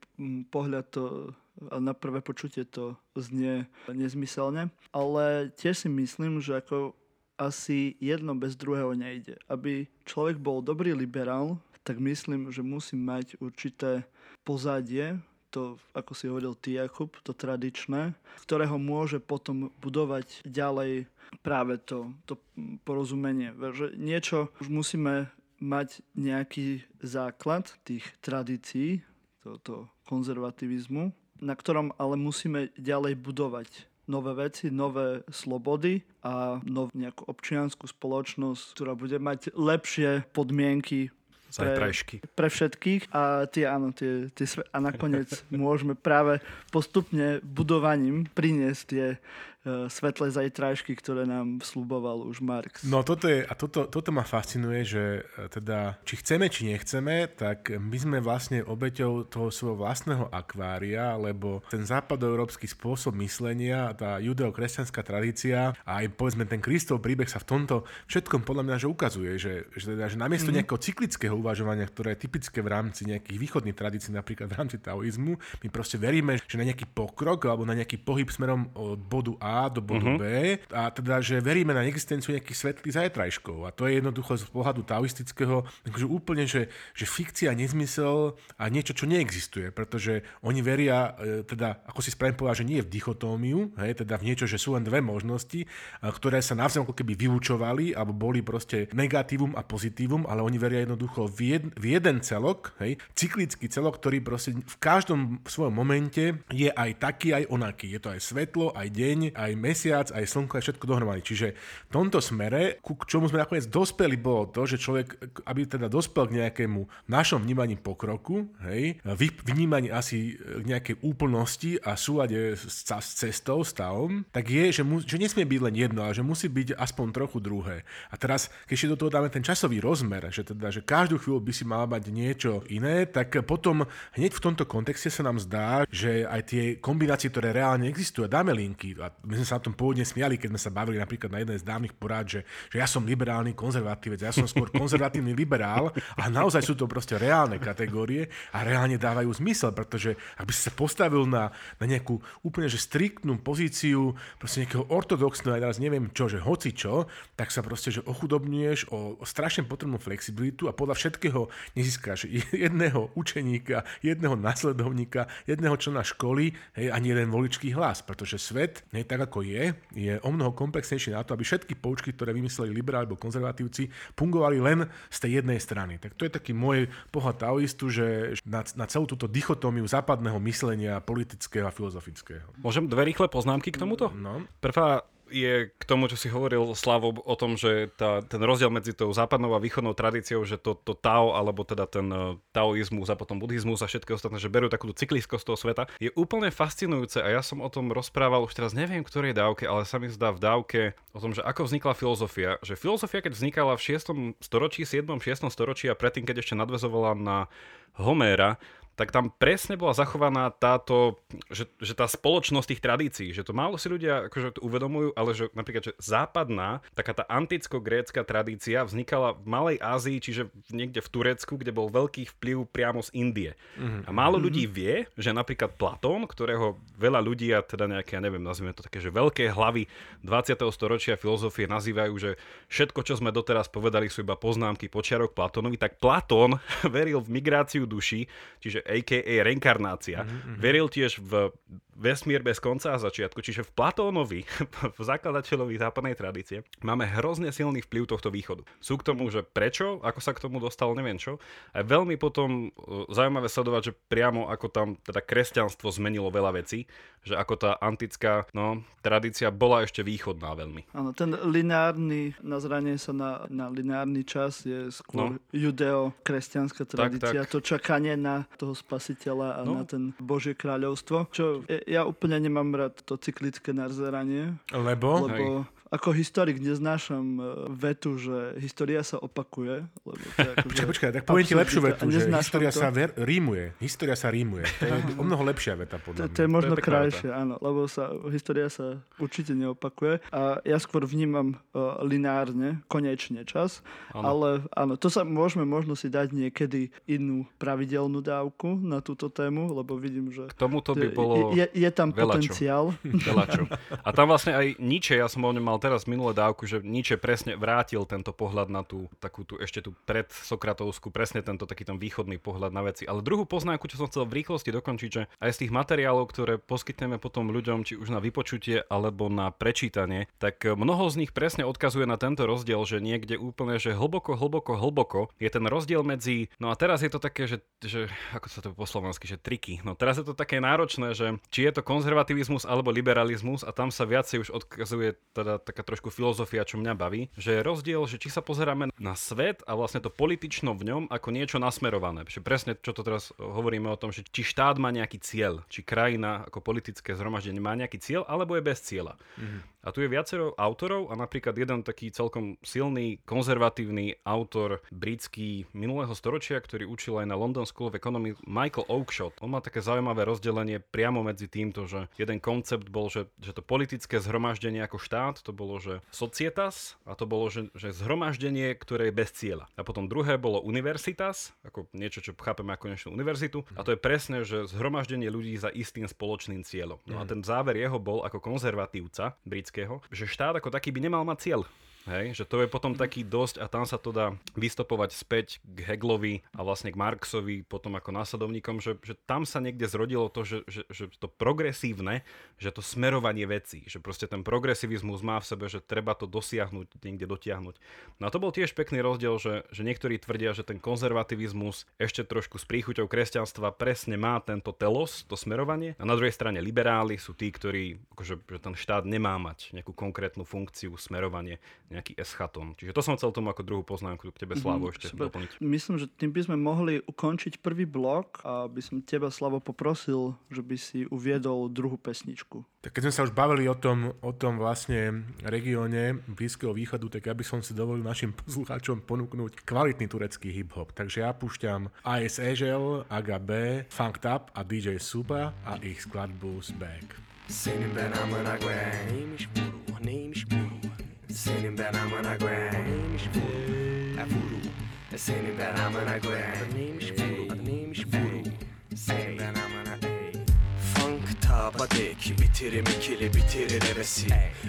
pohľad to a na prvé počutie to znie nezmyselne, ale tiež si myslím, že ako asi jedno bez druhého nejde. Aby človek bol dobrý liberál, tak myslím, že musí mať určité pozadie, to, ako si hovoril ty, Jakub, to tradičné, ktorého môže potom budovať ďalej práve to, to porozumenie. Že niečo už musíme mať nejaký základ tých tradícií, tohoto konzervativizmu, na ktorom ale musíme ďalej budovať nové veci, nové slobody a nov, nejakú občianskú spoločnosť, ktorá bude mať lepšie podmienky pre, pre všetkých. A tie, áno, tie, tie a nakoniec môžeme práve postupne budovaním priniesť tie svetlé zajtrajšky, ktoré nám sluboval už Marx. No toto je, a toto, toto ma fascinuje, že e, teda, či chceme, či nechceme, tak my sme vlastne obeťou toho svojho vlastného akvária, lebo ten západoeurópsky spôsob myslenia, tá judeokresťanská tradícia a aj povedzme ten Kristov príbeh sa v tomto všetkom podľa mňa že ukazuje, že, že, teda, že namiesto mm. nejakého cyklického uvažovania, ktoré je typické v rámci nejakých východných tradícií, napríklad v rámci taoizmu, my proste veríme, že na nejaký pokrok alebo na nejaký pohyb smerom od bodu A do bodu uh-huh. B a teda, že veríme na existenciu nejakých svetlých zajtrajškov a to je jednoducho z pohľadu taoistického akože úplne, že, že fikcia, nezmysel a niečo, čo neexistuje, pretože oni veria, e, teda, ako si správne povedal, že nie v dichotómiu, hej, teda v niečo, že sú len dve možnosti, ktoré sa navzájom ako keby vyučovali alebo boli proste negatívum a pozitívum, ale oni veria jednoducho v, jed, v jeden celok, hej, cyklický celok, ktorý proste v každom svojom momente je aj taký, aj onaký. Je to aj svetlo, aj deň, aj mesiac, aj slnko, aj všetko dohromady. Čiže v tomto smere, ku čomu sme nakoniec dospeli, bolo to, že človek, aby teda dospel k nejakému našom vnímaní pokroku, hej, vnímaní asi k nejakej úplnosti a súlade s, s cestou, stavom, tak je, že, mu, že nesmie byť len jedno, ale že musí byť aspoň trochu druhé. A teraz, keď ešte do toho dáme ten časový rozmer, že teda, že každú chvíľu by si mala mať niečo iné, tak potom hneď v tomto kontexte sa nám zdá, že aj tie kombinácie, ktoré reálne existujú, dáme linky. A my sme sa na tom pôvodne smiali, keď sme sa bavili napríklad na jednej z dávnych porád, že, že ja som liberálny konzervatívec, ja som skôr konzervatívny liberál a naozaj sú to proste reálne kategórie a reálne dávajú zmysel, pretože ak by si sa postavil na, na nejakú úplne že striktnú pozíciu proste nejakého ortodoxného, ja teraz neviem čo, že hoci čo, tak sa proste, že ochudobňuješ o, o strašne potrebnú flexibilitu a podľa všetkého nezískáš jedného učeníka, jedného následovníka, jedného člena školy, hej, ani jeden voličký hlas, pretože svet, hej, tak ako je, je o mnoho komplexnejší na to, aby všetky poučky, ktoré vymysleli liberáli alebo konzervatívci, fungovali len z tej jednej strany. Tak to je taký môj pohľad taoistu, že na, na celú túto dichotómiu západného myslenia politického a filozofického. Môžem dve rýchle poznámky k tomuto? No. Prvá, je k tomu, čo si hovoril, Slavo, o tom, že tá, ten rozdiel medzi tou západnou a východnou tradíciou, že to, to Tao, alebo teda ten uh, taoizmus a potom buddhizmus a všetko ostatné, že berú takúto cykliskosť toho sveta, je úplne fascinujúce a ja som o tom rozprával už teraz neviem, ktorej dávke, ale sa mi zdá v dávke o tom, že ako vznikla filozofia. Že filozofia, keď vznikala v 6. storočí, 7. 6. storočí a predtým, keď ešte nadvezovala na Homéra, tak tam presne bola zachovaná táto, že, že tá spoločnosť tých tradícií, že to málo si ľudia akože to uvedomujú, ale že napríklad, že západná, taká tá anticko-grécka tradícia vznikala v Malej Ázii, čiže niekde v Turecku, kde bol veľký vplyv priamo z Indie. Mm-hmm. A málo ľudí vie, že napríklad Platón, ktorého veľa ľudí, a teda nejaké, ja neviem, nazvime to také, že veľké hlavy 20. storočia filozofie nazývajú, že všetko, čo sme doteraz povedali, sú iba poznámky počiarok Platónovi, tak Platón veril v migráciu duší, čiže a.k.a. reinkarnácia. Mm-hmm. Veril tiež v vesmír bez konca a začiatku, čiže v Platónovi, v zakladateľovi západnej tradície, máme hrozne silný vplyv tohto východu. Sú k tomu, že prečo, ako sa k tomu dostal, neviem čo. A je veľmi potom uh, zaujímavé sledovať, že priamo ako tam teda kresťanstvo zmenilo veľa vecí, že ako tá antická no, tradícia bola ešte východná veľmi. Áno, ten lineárny, nazranie sa na, na lineárny čas je skôr no. judeo-kresťanská tradícia, tak, tak. to čakanie na toho spasiteľa a no. na ten Božie kráľovstvo, čo je ja úplne nemám rád to cyklické nazeranie. Lebo? Lebo ako historik neznášam e, vetu, že história sa opakuje. Lebo to je ako, počkaj, počkaj, tak poviem ti lepšiu vetu, že história to. sa ver, rímuje. História sa rímuje. To je o mnoho lepšia veta, podľa mňa. To, to je možno to krajšie, áno, lebo sa, história sa určite neopakuje. A ja skôr vnímam uh, lineárne, konečne čas. Áno. Ale áno, to sa môžeme možno si dať niekedy inú pravidelnú dávku na túto tému, lebo vidím, že... K tomuto by bolo je, je tam potenciál. Čo. Veľa čo. A tam vlastne aj Nietzsche, ja som o ňom mal teraz minulé dávku, že Nietzsche presne vrátil tento pohľad na tú takú tú ešte tú predsokratovskú, presne tento taký ten východný pohľad na veci. Ale druhú poznámku, čo som chcel v rýchlosti dokončiť, že aj z tých materiálov, ktoré poskytneme potom ľuďom, či už na vypočutie alebo na prečítanie, tak mnoho z nich presne odkazuje na tento rozdiel, že niekde úplne, že hlboko, hlboko, hlboko je ten rozdiel medzi, no a teraz je to také, že, že ako sa to po slovensky, že triky. No teraz je to také náročné, že či je to konzervativizmus alebo liberalizmus a tam sa viacej už odkazuje teda taká trošku filozofia, čo mňa baví, že je rozdiel, že či sa pozeráme na svet a vlastne to politično v ňom ako niečo nasmerované. Že presne, čo to teraz hovoríme o tom, že či štát má nejaký cieľ, či krajina ako politické zhromaždenie má nejaký cieľ, alebo je bez cieľa. Mm-hmm. A tu je viacero autorov a napríklad jeden taký celkom silný konzervatívny autor britský minulého storočia, ktorý učil aj na London School of Economy, Michael Oakeshott. On má také zaujímavé rozdelenie priamo medzi týmto, že jeden koncept bol, že, že to politické zhromaždenie ako štát, to bolo, že societas a to bolo, že, že zhromaždenie, ktoré je bez cieľa. A potom druhé bolo universitas, ako niečo, čo chápeme ako konečnú univerzitu. A to je presne, že zhromaždenie ľudí za istým spoločným cieľom. No a mhm. ten záver jeho bol ako konzervatívca britského, že štát ako taký by nemal mať cieľ. Hej, že to je potom taký dosť a tam sa to dá vystopovať späť k Heglovi a vlastne k Marxovi potom ako následovníkom, že, že tam sa niekde zrodilo to, že, že, že to progresívne, že to smerovanie vecí, že proste ten progresivizmus má v sebe, že treba to dosiahnuť, niekde dotiahnuť. No a to bol tiež pekný rozdiel, že, že niektorí tvrdia, že ten konzervativizmus ešte trošku s príchuťou kresťanstva presne má tento telos, to smerovanie a na druhej strane liberáli sú tí, ktorí, akože, že ten štát nemá mať nejakú konkrétnu funkciu, smerovanie, nejaký eschaton. Čiže to som chcel tomu ako druhú poznámku k tebe, Slavo, mm, ešte super. doplniť. Myslím, že tým by sme mohli ukončiť prvý blok a by som teba, Slavo, poprosil, že by si uviedol druhú pesničku. Tak keď sme sa už bavili o tom, o tom vlastne regióne Blízkeho východu, tak ja by som si dovolil našim poslucháčom ponúknuť kvalitný turecký hip-hop. Takže ja púšťam AS Egel, Aga B, Funked Up a DJ Suba a ich skladbu Back. Senin ben amına koyayım Neymiş bu, neymiş bu Senin ben amına koyayım. Neymiş bu, e vuru Senin ben amına koyayım. Neymiş bu, neymiş bu? Senin ben amına Funk taba dek Bitirim ikili bitirir hevesi.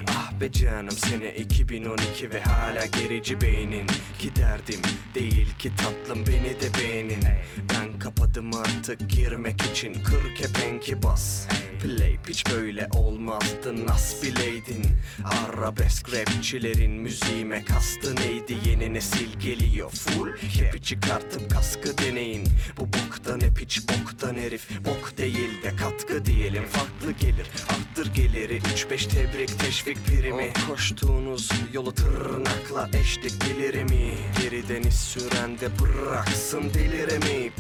Ah be canım sene 2012 ve hala gerici beynin. Giderdim değil ki tatlım beni de beğenin. Ben kapadım artık girmek için Kır kepenki bas. Play hiç böyle olmazdı nas bileydin. Arabesk rapçilerin müziğime kastı neydi? Yeni nesil geliyor full Hepi çıkartıp kaskı deneyin. Bu boktan hep hiç boktan herif. Bok değil de katkı diyelim Farklı gelir. Arttır geliri. 3-5 tebrik teşvik primi o koştuğunuz yolu tırnakla eşlik gelirimi Geriden iz süren de bıraksın deliremeyip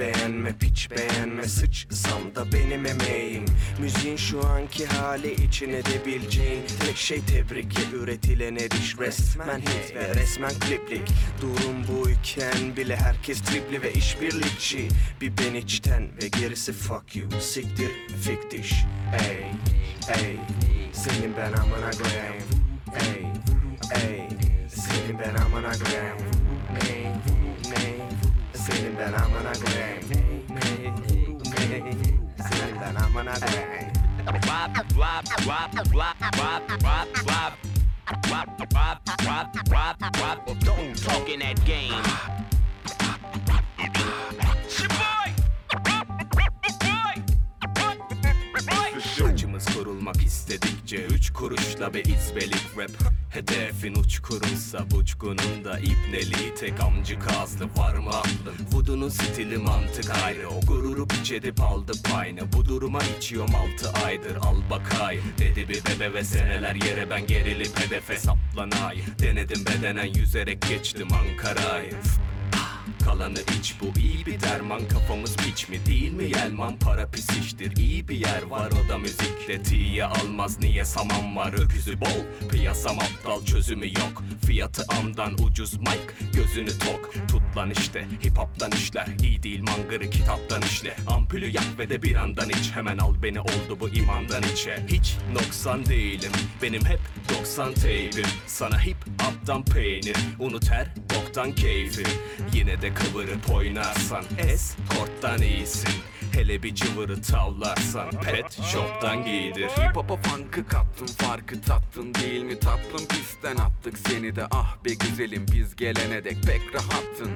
Beğenme piç beğenme sıçsam da benim emeğim. Müziğin şu anki hali için edebileceğin Tek şey tebrikle üretilen eriş Resmen hit ve resmen kliplik. Durum buyken bile herkes tripli ve işbirlikçi. Bir ben içten ve gerisi fuck you. Siktir fiktiş. Ey ey Senin ben amına koyayım Ey ey Senin ben amına koyayım Senin ben koyayım Senin ben amına koyayım Wap wap wap wap wap wap wap Wap wap wap wap wap Don't talk in that game Kurulmak istedikçe Üç kuruşla bir izbelik rap. Hedefin uçkurunsa Uçkunun da ibneliği Tek amcı kazdı var mı aklın Vudunun stili mantık ayrı O gururu piç edip aldı payını. Bu duruma içiyorum altı aydır Al bakay. Dedi bir bebe ve seneler yere ben gerilip hedefe saplanay. Denedim bedenen yüzerek geçtim Ankara'yı Kalanı iç bu iyi bir derman. Kafamız piç mi değil mi? Yelman para pis iştir iyi bir yer var O da müzikle tiye almaz niye saman var? Öküzü bol piyasam aptal çözümü yok. Fiyatı amdan ucuz mic gözünü tok. Tut lan işte hip hop'tan işler iyi değil mangırı kitaptan işle. Ampulü yak ve de bir andan iç. Hemen al beni oldu bu imandan içe. Hiç noksan değilim benim hep 90 teybim Sana hip hop'tan peynir Unut her boktan keyfi. Yine de kıvırıp oynarsan Escort'tan iyisin Hele bir cıvırı tavlarsan Pet shop'tan giydir Hip hop'a funk'ı kattın farkı tattın değil mi? Tatlım pistten attık seni de. Ah be güzelim biz gelene dek pek rahattın.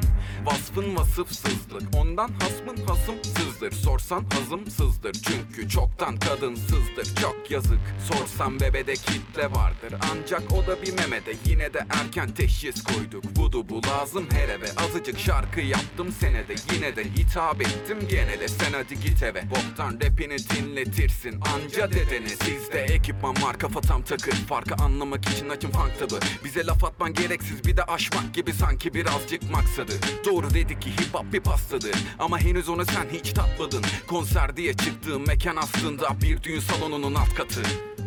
Vasfın vasıfsızlık ondan hasmın hasımsızdır. Sorsan hazımsızdır çünkü çoktan kadınsızdır. Çok yazık sorsam bebede kitle vardır. Ancak o da bir memede yine de erken teşhis koyduk. Budu bu lazım her eve azıcık şarkı yaptım senede. Yine de hitap ettim gene de hadi git eve Boktan rapini dinletirsin. Anca dedene Sizde ekipman var kafa tam takır. Farkı anlamak için açın funk tabi Bize laf atman gereksiz bir de aşmak gibi sanki birazcık maksadı. Doğru dedi ki hip hop bir pastadır. Ama henüz onu sen hiç tatmadın. Konser diye çıktığım mekan aslında bir düğün salonunun alt katı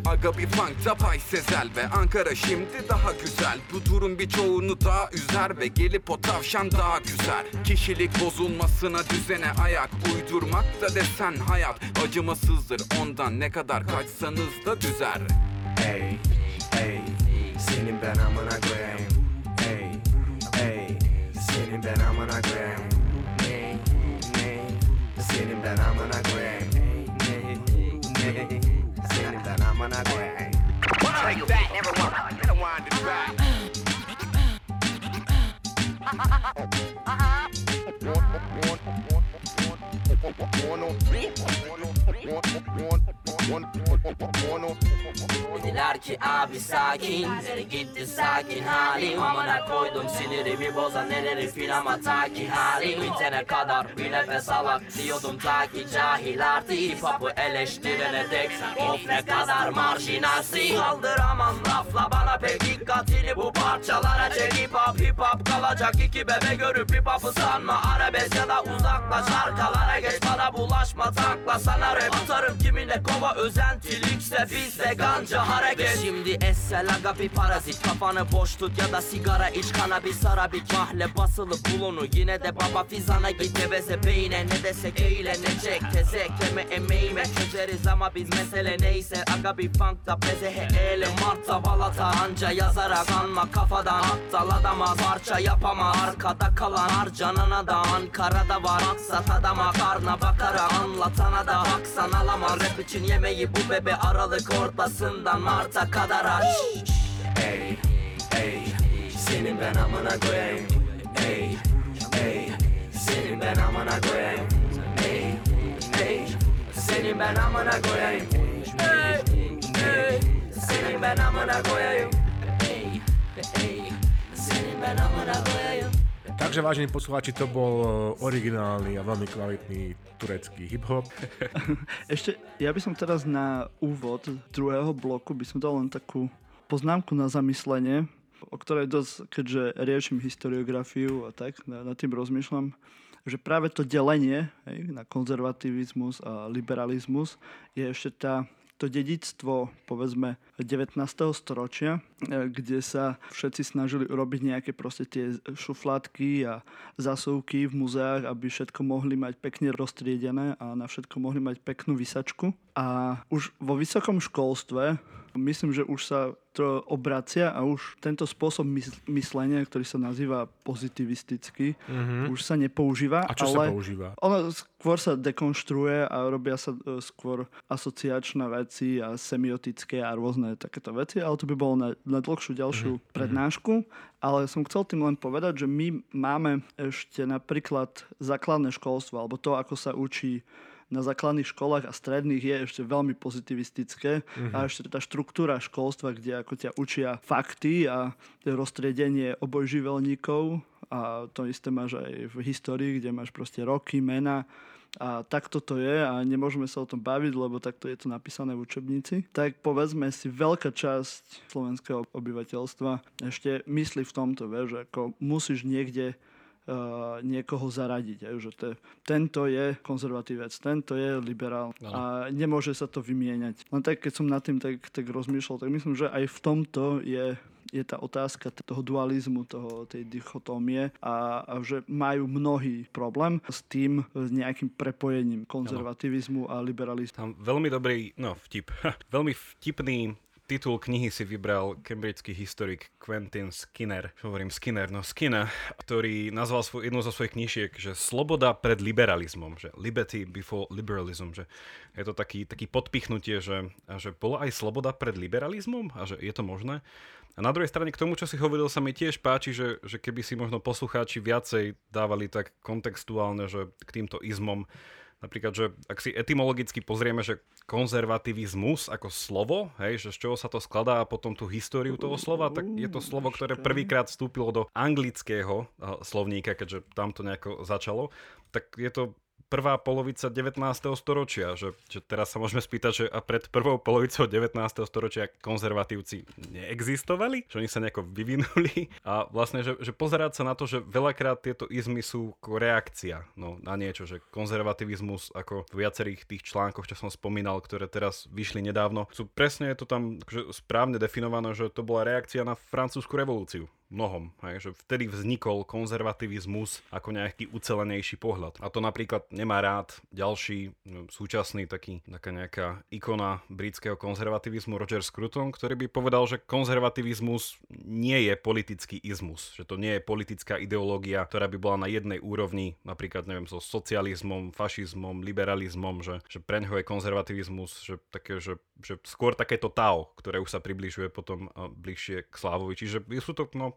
Aga bir funkta pay sezel ve Ankara şimdi daha güzel. Bu durum birçoğunu daha üzer ve gelip o tavşan daha güzel. Kişilik bozulmasına düzene ayak uydurmak da desen hayat. Acımasızdır ondan ne kadar kaçsanız da düzer Ey, ey, senin ben amına koyayım. Ey, ey, senin ben amına koyayım. Ney, ney, senin ben amına koyayım grind. Take that, never work. I don't want to try. Dediler ki abi sakin. Nereye gitti sakin halim Amına koydum sinirimi bozan neleri filama ta ki halim Bitene kadar bir nefes alak diyordum ta ki cahil artı Hip hop'u eleştirene dek. Of ne kadar marjinalsin Kaldıramam lafla bana pek dikkatini bu parçalara çek. Hip hop hip hop kalacak iki bebe görüp hip hop'u sanma. Arabesk ya da uzaklaş arkalara geç. Bana bulaşma tankla sana rap. Atarım kiminle kova özentilikse bizde ganca hareket. Şimdi essel aga bir parazit. Kafanı boş tut ya da sigara iç ara bir mahle basılı bul onu Yine de baba fizana git. Geveze beyine ne desek eğlenecek Tezekleme emeğime çözeriz ama biz mesele neyse. Aga bir funk da bezehe ele. Marta balata Anca yazarak sanma kafadan. Aptal adama parça yapamaz Arkada kalan harcanana da Ankara'da var. Maksat adama karna bakarak anlatana da Baksan alamaz. Rap için yemeği bu bebe Aralık ortasından Mart'a kadar aç Ey, ey, senin ben amına koyayım. Ey, ey, senin ben amına koyayım. Ey, ey, senin ben amına koyayım. Ey, ey, senin ben amına koyayım. Ey, ey, senin ben amına koyayım Takže vážení poslucháči, to bol eh, originálny a veľmi kvalitný turecký hip-hop. Ešte, ja by som teraz na úvod druhého bloku by som dal len takú poznámku na zamyslenie, o ktorej dosť, keďže riešim historiografiu a tak, na, nad tým rozmýšľam, že práve to delenie hej, na konzervativizmus a liberalizmus je ešte tá to dedictvo, povedzme, 19. storočia, e, kde sa všetci snažili urobiť nejaké proste tie šuflátky a zasúvky v muzeách, aby všetko mohli mať pekne roztriedené a na všetko mohli mať peknú vysačku. A už vo vysokom školstve myslím, že už sa to obracia a už tento spôsob mys- myslenia, ktorý sa nazýva pozitivistický, mm-hmm. už sa nepoužíva. A čo ale sa používa? Ono skôr sa dekonštruuje a robia sa e, skôr asociačné veci a semiotické a rôzne takéto veci, ale to by bolo na, na dlhšiu ďalšiu mm-hmm. prednášku. Ale som chcel tým len povedať, že my máme ešte napríklad základné školstvo, alebo to, ako sa učí na základných školách a stredných je ešte veľmi pozitivistické mm-hmm. a ešte tá štruktúra školstva, kde ako ťa učia fakty a roztriedenie obojživelníkov a to isté máš aj v histórii, kde máš proste roky, mena a takto to je a nemôžeme sa o tom baviť, lebo takto je to napísané v učebnici. Tak povedzme si, veľká časť slovenského obyvateľstva ešte myslí v tomto, vieš, ako musíš niekde niekoho zaradiť. Aj, že te, tento je konzervatívec, tento je liberál Áno. a nemôže sa to vymieňať. Len tak, keď som nad tým tak, tak rozmýšľal, tak myslím, že aj v tomto je je tá otázka toho dualizmu, toho, tej dichotómie a, a že majú mnohý problém s tým s nejakým prepojením konzervativizmu a liberalizmu. Tam veľmi dobrý, no vtip, veľmi vtipný titul knihy si vybral cambridgeský historik Quentin Skinner, hovorím Skinner, no Skinner, ktorý nazval svoj, jednu zo svojich knížiek, že sloboda pred liberalizmom, že liberty before liberalism, že je to taký, taký podpichnutie, že, že bola aj sloboda pred liberalizmom a že je to možné. A na druhej strane k tomu, čo si hovoril, sa mi tiež páči, že, že keby si možno poslucháči viacej dávali tak kontextuálne, že k týmto izmom Napríklad, že ak si etymologicky pozrieme, že konzervativizmus ako slovo, hej, že z čoho sa to skladá a potom tú históriu toho slova, tak je to slovo, ktoré prvýkrát vstúpilo do anglického slovníka, keďže tam to nejako začalo, tak je to prvá polovica 19. storočia, že, že teraz sa môžeme spýtať, že a pred prvou polovicou 19. storočia konzervatívci neexistovali, že oni sa nejako vyvinuli a vlastne, že, že pozerať sa na to, že veľakrát tieto izmy sú reakcia no, na niečo, že konzervativizmus ako v viacerých tých článkoch, čo som spomínal, ktoré teraz vyšli nedávno, sú presne to tam že správne definované, že to bola reakcia na francúzsku revolúciu mnohom, hej, že vtedy vznikol konzervativizmus ako nejaký ucelenejší pohľad. A to napríklad nemá rád ďalší no, súčasný taký, taká nejaká ikona britského konzervativizmu Roger Scruton, ktorý by povedal, že konzervativizmus nie je politický izmus, že to nie je politická ideológia, ktorá by bola na jednej úrovni, napríklad neviem, so socializmom, fašizmom, liberalizmom, že, že preňho je konzervativizmus, že, také, že, že skôr takéto Tao, ktoré už sa približuje potom bližšie k Slávovi. Čiže sú to no,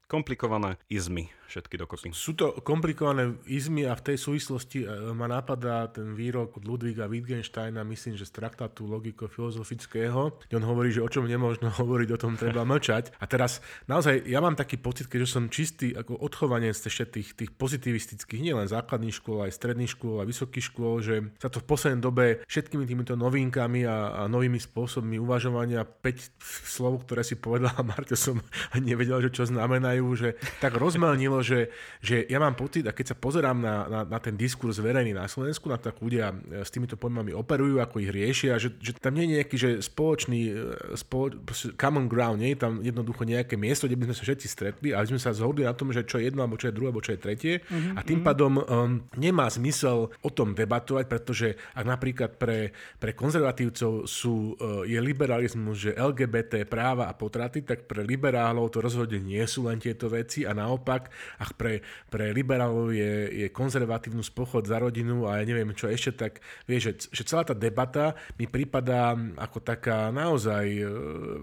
komplikované izmy všetky dokopy. Sú to komplikované izmy a v tej súvislosti e, ma napadá ten výrok od Ludvíka Wittgensteina, myslím, že z traktátu logiko-filozofického, kde on hovorí, že o čom nemôžno hovoriť, o tom treba mlčať. A teraz naozaj ja mám taký pocit, keďže som čistý ako odchovanec ešte tých, tých pozitivistických, nielen základných škôl, aj stredných škôl, aj vysokých škôl, že sa to v poslednej dobe všetkými týmito novinkami a, a novými spôsobmi uvažovania 5 slov, ktoré si povedala Marta, som nevedel, že čo znamenajú, že tak rozmelnilo, že, že ja mám pocit, a keď sa pozerám na, na, na ten diskurs verejný na Slovensku, na to, ako ľudia e, s týmito pojmami operujú, ako ich riešia, že, že tam nie je nejaký že spoločný e, spolo, common ground, nie je tam jednoducho nejaké miesto, kde by sme sa všetci stretli, ale sme sa zhodli na tom, že čo je jedno, alebo čo je druhé, alebo čo je tretie. Mm-hmm. A tým pádom um, nemá zmysel o tom debatovať, pretože ak napríklad pre, pre konzervatívcov sú, uh, je liberalizmus, že LGBT práva a potraty, tak pre liberálov to rozhodne nie sú len tieto veci a naopak, ak pre, pre liberálov je, je konzervatívnu pochod za rodinu a ja neviem čo ešte, tak vie, že, že celá tá debata mi prípada ako taká naozaj e,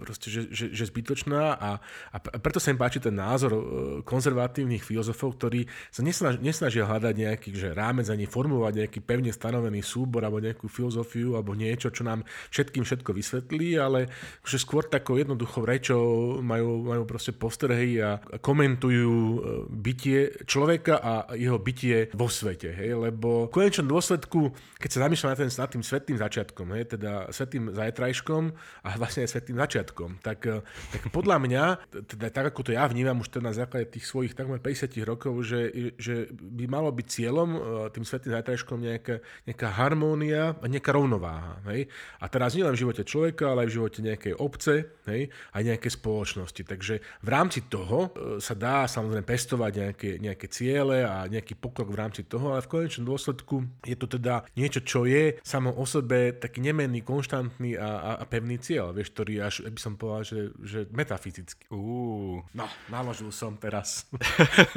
proste, že, že, že zbytočná a, a preto sa im páči ten názor e, konzervatívnych filozofov, ktorí sa nesnaž, nesnažia hľadať nejaký že rámec ani formulovať nejaký pevne stanovený súbor alebo nejakú filozofiu alebo niečo, čo nám všetkým všetko vysvetlí, ale že skôr takou jednoduchou rečou majú, majú proste postrehy a komentujú e, bytie človeka a jeho bytie vo svete. Hej? Lebo v konečnom dôsledku, keď sa zamýšľam nad, nad tým svetým začiatkom, hej? teda svetým zajtrajškom a vlastne aj svetým začiatkom, tak, e, tak podľa mňa, teda tak ako to ja vnímam už teda na základe tých svojich takmer 50 rokov, že, že by malo byť cieľom e, tým svetým zajtrajškom nejaká, nejaká harmónia a nejaká rovnováha. Hej? A teraz nielen v živote človeka, ale aj v živote nejakej obce hej? a nejakej spoločnosti. Takže v rámci toho sa dá samozrejme pestovať nejaké, nejaké ciele a nejaký pokrok v rámci toho, ale v konečnom dôsledku je to teda niečo, čo je samo o sebe taký nemenný, konštantný a, a, a pevný cieľ, vieš, ktorý až, by som povedal, že, že metafyzicky. Uú. No, naložil som teraz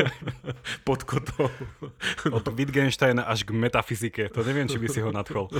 pod kotou. Od Wittgensteina až k metafyzike. To neviem, či by si ho nadchol.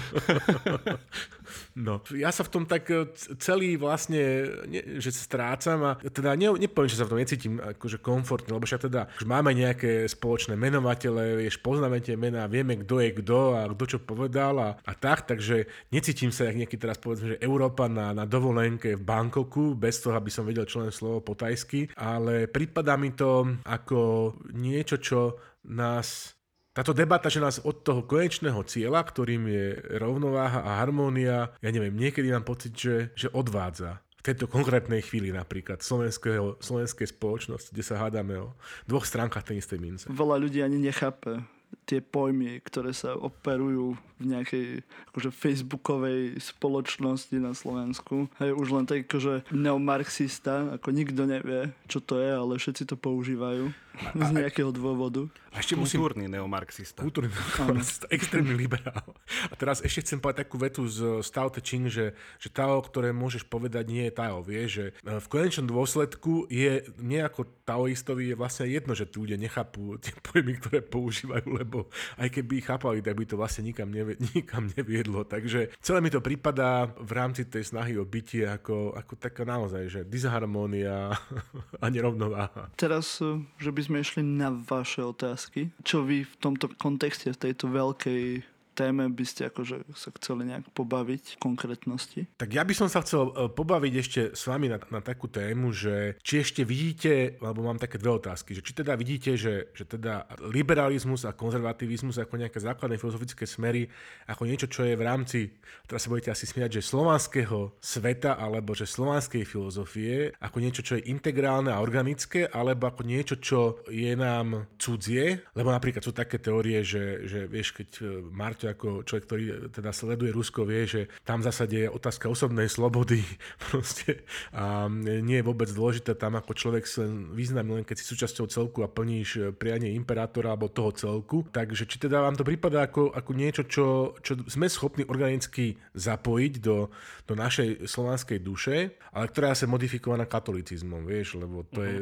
No, ja sa v tom tak e, celý vlastne, ne, že strácam a teda ne, nepoviem, že sa v tom necítim akože komfortne, lebo však teda už máme nejaké spoločné menovatele, vieš, poznáme tie mená, vieme, kto je kto a kto čo povedal a, a tak, takže necítim sa, jak nejaký teraz povedzme, že Európa na, na dovolenke v Bangkoku, bez toho, aby som vedel čo len slovo po tajsky, ale prípada mi to ako niečo, čo nás táto debata, že nás od toho konečného cieľa, ktorým je rovnováha a harmónia, ja neviem, niekedy mám pocit, že, že odvádza. V tejto konkrétnej chvíli napríklad slovenskej spoločnosti, kde sa hádame o dvoch stránkach tej istej mince. Veľa ľudí ani nechápe tie pojmy, ktoré sa operujú v nejakej akože facebookovej spoločnosti na Slovensku. Hej, už len tak akože neomarxista, ako nikto nevie, čo to je, ale všetci to používajú z nejakého dôvodu. A ešte musím... Kultúrny neomarxista. Kultúrny neomarxista, extrémny liberál. A teraz ešte chcem povedať takú vetu z Tao Te Ching, že, že Tao, ktoré môžeš povedať, nie je Tao. Vie, že e, v konečnom dôsledku je nejako Taoistovi je vlastne jedno, že tí ľudia nechápu tie pojmy, ktoré používajú, lebo aj keby ich chápali, tak by to vlastne nikam, nevie, nikam neviedlo. Takže celé mi to prípada v rámci tej snahy o bytie ako, ako taká naozaj, že disharmónia a nerovnováha. Teraz, e, že by sme išli na vaše otázky. Čo vy v tomto kontexte, v tejto veľkej téme by ste akože sa chceli nejak pobaviť v konkrétnosti? Tak ja by som sa chcel e, pobaviť ešte s vami na, na takú tému, že či ešte vidíte, alebo mám také dve otázky, že či teda vidíte, že, že teda liberalizmus a konzervativizmus ako nejaké základné filozofické smery, ako niečo, čo je v rámci, teraz sa budete asi smiať, že slovanského sveta, alebo že slovanskej filozofie, ako niečo, čo je integrálne a organické, alebo ako niečo, čo je nám cudzie, lebo napríklad sú také teórie, že, že vieš, keď e, Mart to ako človek, ktorý teda sleduje Rusko, vie, že tam v zásade je otázka osobnej slobody proste a nie je vôbec dôležité tam ako človek si len význam, len keď si súčasťou celku a plníš prianie imperátora alebo toho celku. Takže či teda vám to prípada ako, ako niečo, čo, čo sme schopní organicky zapojiť do, do našej slovanskej duše, ale ktorá je modifikovaná katolicizmom, vieš, lebo to je,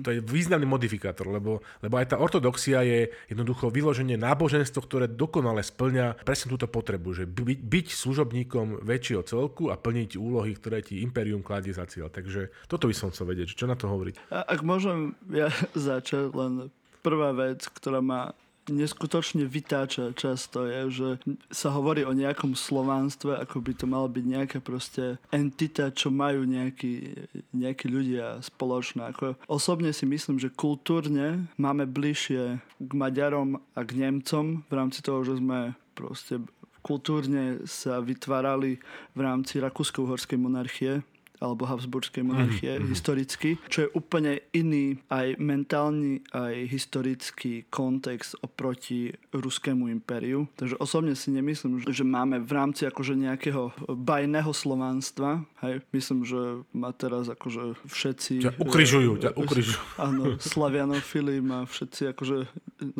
to je významný modifikátor, lebo, lebo aj tá ortodoxia je jednoducho vyloženie náboženstvo, ktoré dokonale splňa presne túto potrebu, že byť, byť služobníkom väčšieho celku a plniť úlohy, ktoré ti Imperium kladie za cieľ. Takže toto by som chcel vedieť, čo na to hovoriť. A ak môžem ja začať, len prvá vec, ktorá ma neskutočne vytáča často je, že sa hovorí o nejakom slovanstve, ako by to malo byť nejaká proste entita, čo majú nejakí, nejakí ľudia spoločné. Ako osobne si myslím, že kultúrne máme bližšie k Maďarom a k Nemcom v rámci toho, že sme proste kultúrne sa vytvárali v rámci Rakúsko-Uhorskej monarchie alebo Habsburskej monarchie mm-hmm. historicky, čo je úplne iný aj mentálny, aj historický kontext oproti ruskému impériu. Takže osobne si nemyslím, že máme v rámci akože nejakého bajného slovanstva, hej, myslím, že ma teraz akože všetci... Ťa ukryžujú, ťa ukryžujú. Áno, slavianofili ma všetci akože,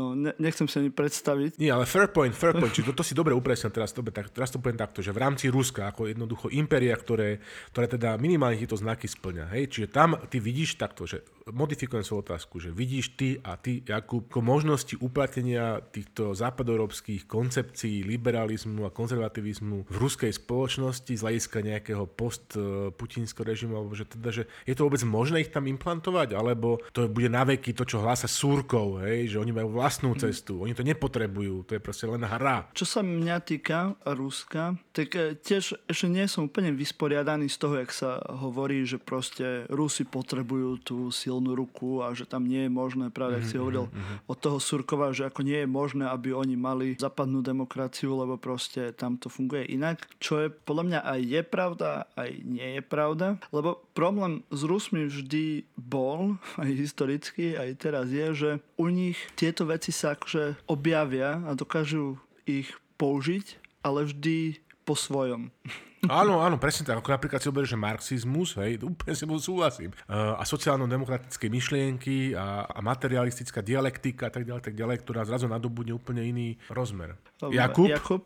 no ne, nechcem si ani predstaviť. Nie, ale fair point, fair point, či toto si dobre upresnil teraz, dobre, tak, teraz to poviem takto, že v rámci Ruska, ako jednoducho impéria, ktoré, ktoré teda minimálne tieto znaky splňa. Hej? Čiže tam ty vidíš takto, že modifikujem svoju otázku, že vidíš ty a ty, Jakub, ako možnosti uplatnenia týchto západoeurópskych koncepcií liberalizmu a konzervativizmu v ruskej spoločnosti z hľadiska nejakého post-putinského režimu, alebo že teda, že je to vôbec možné ich tam implantovať, alebo to bude na veky to, čo hlása Súrkov, hej? že oni majú vlastnú cestu, oni to nepotrebujú, to je proste len hra. Čo sa mňa týka Ruska, tak eh, tiež ešte nie som úplne vysporiadaný z toho, jak sa hovorí že proste Rusi potrebujú tú silnú ruku a že tam nie je možné, práve ak si mhm, hovoril mm-hmm. od toho Surkova, že ako nie je možné, aby oni mali západnú demokraciu, lebo proste tam to funguje inak. Čo je podľa mňa aj je pravda, aj nie je pravda, lebo problém s Rusmi vždy bol, aj historicky, aj teraz je, že u nich tieto veci sa akože objavia a dokážu ich použiť, ale vždy po svojom. Áno, áno, presne tak. Ako napríklad si oberieš, že marxizmus, hej, úplne si súhlasím. Uh, a sociálno-demokratické myšlienky a, a materialistická dialektika a tak ďalej, tak ďalej, ktorá zrazu nadobudne úplne iný rozmer. Dobre, Jakub? Jakub?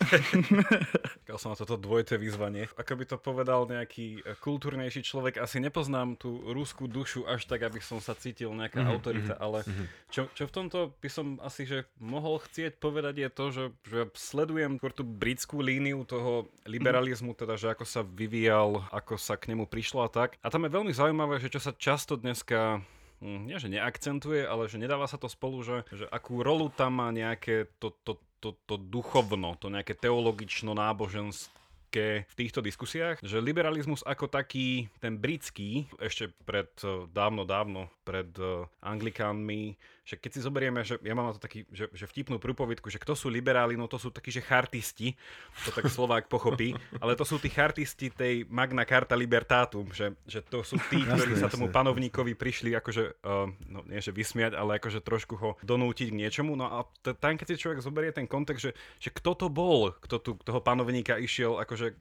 Čakal som na toto dvojité vyzvanie. Ako by to povedal nejaký eh, kultúrnejší človek, asi nepoznám tú rúskú dušu až tak, aby som sa cítil nejaká mm-hmm, autorita, mm-hmm, ale mhm. čo, čo v tomto by som asi že mohol chcieť povedať je to, že, že sledujem tú britskú líniu toho liberalizmu, teda že ako sa vyvíjal, ako sa k nemu prišlo a tak. A tam je veľmi zaujímavé, že čo sa často dneska hm, nie že neakcentuje, ale že nedáva sa to spolu, že, že akú rolu tam má nejaké to, to, to, to duchovno, to nejaké teologično-náboženské v týchto diskusiách, že liberalizmus ako taký, ten britský, ešte pred eh, dávno, dávno, pred eh, anglikánmi, že keď si zoberieme, že ja mám na to taký, že, že vtipnú prúpovidku, že kto sú liberáli, no to sú takí, že chartisti, to tak Slovák pochopí, ale to sú tí chartisti tej Magna Carta Libertatum, že, že to sú tí, ktorí sa tomu panovníkovi prišli akože, uh, no nie že vysmiať, ale akože trošku ho donútiť k niečomu. No a t- tam, keď si človek zoberie ten kontext, že, že kto to bol, kto tu toho panovníka išiel akože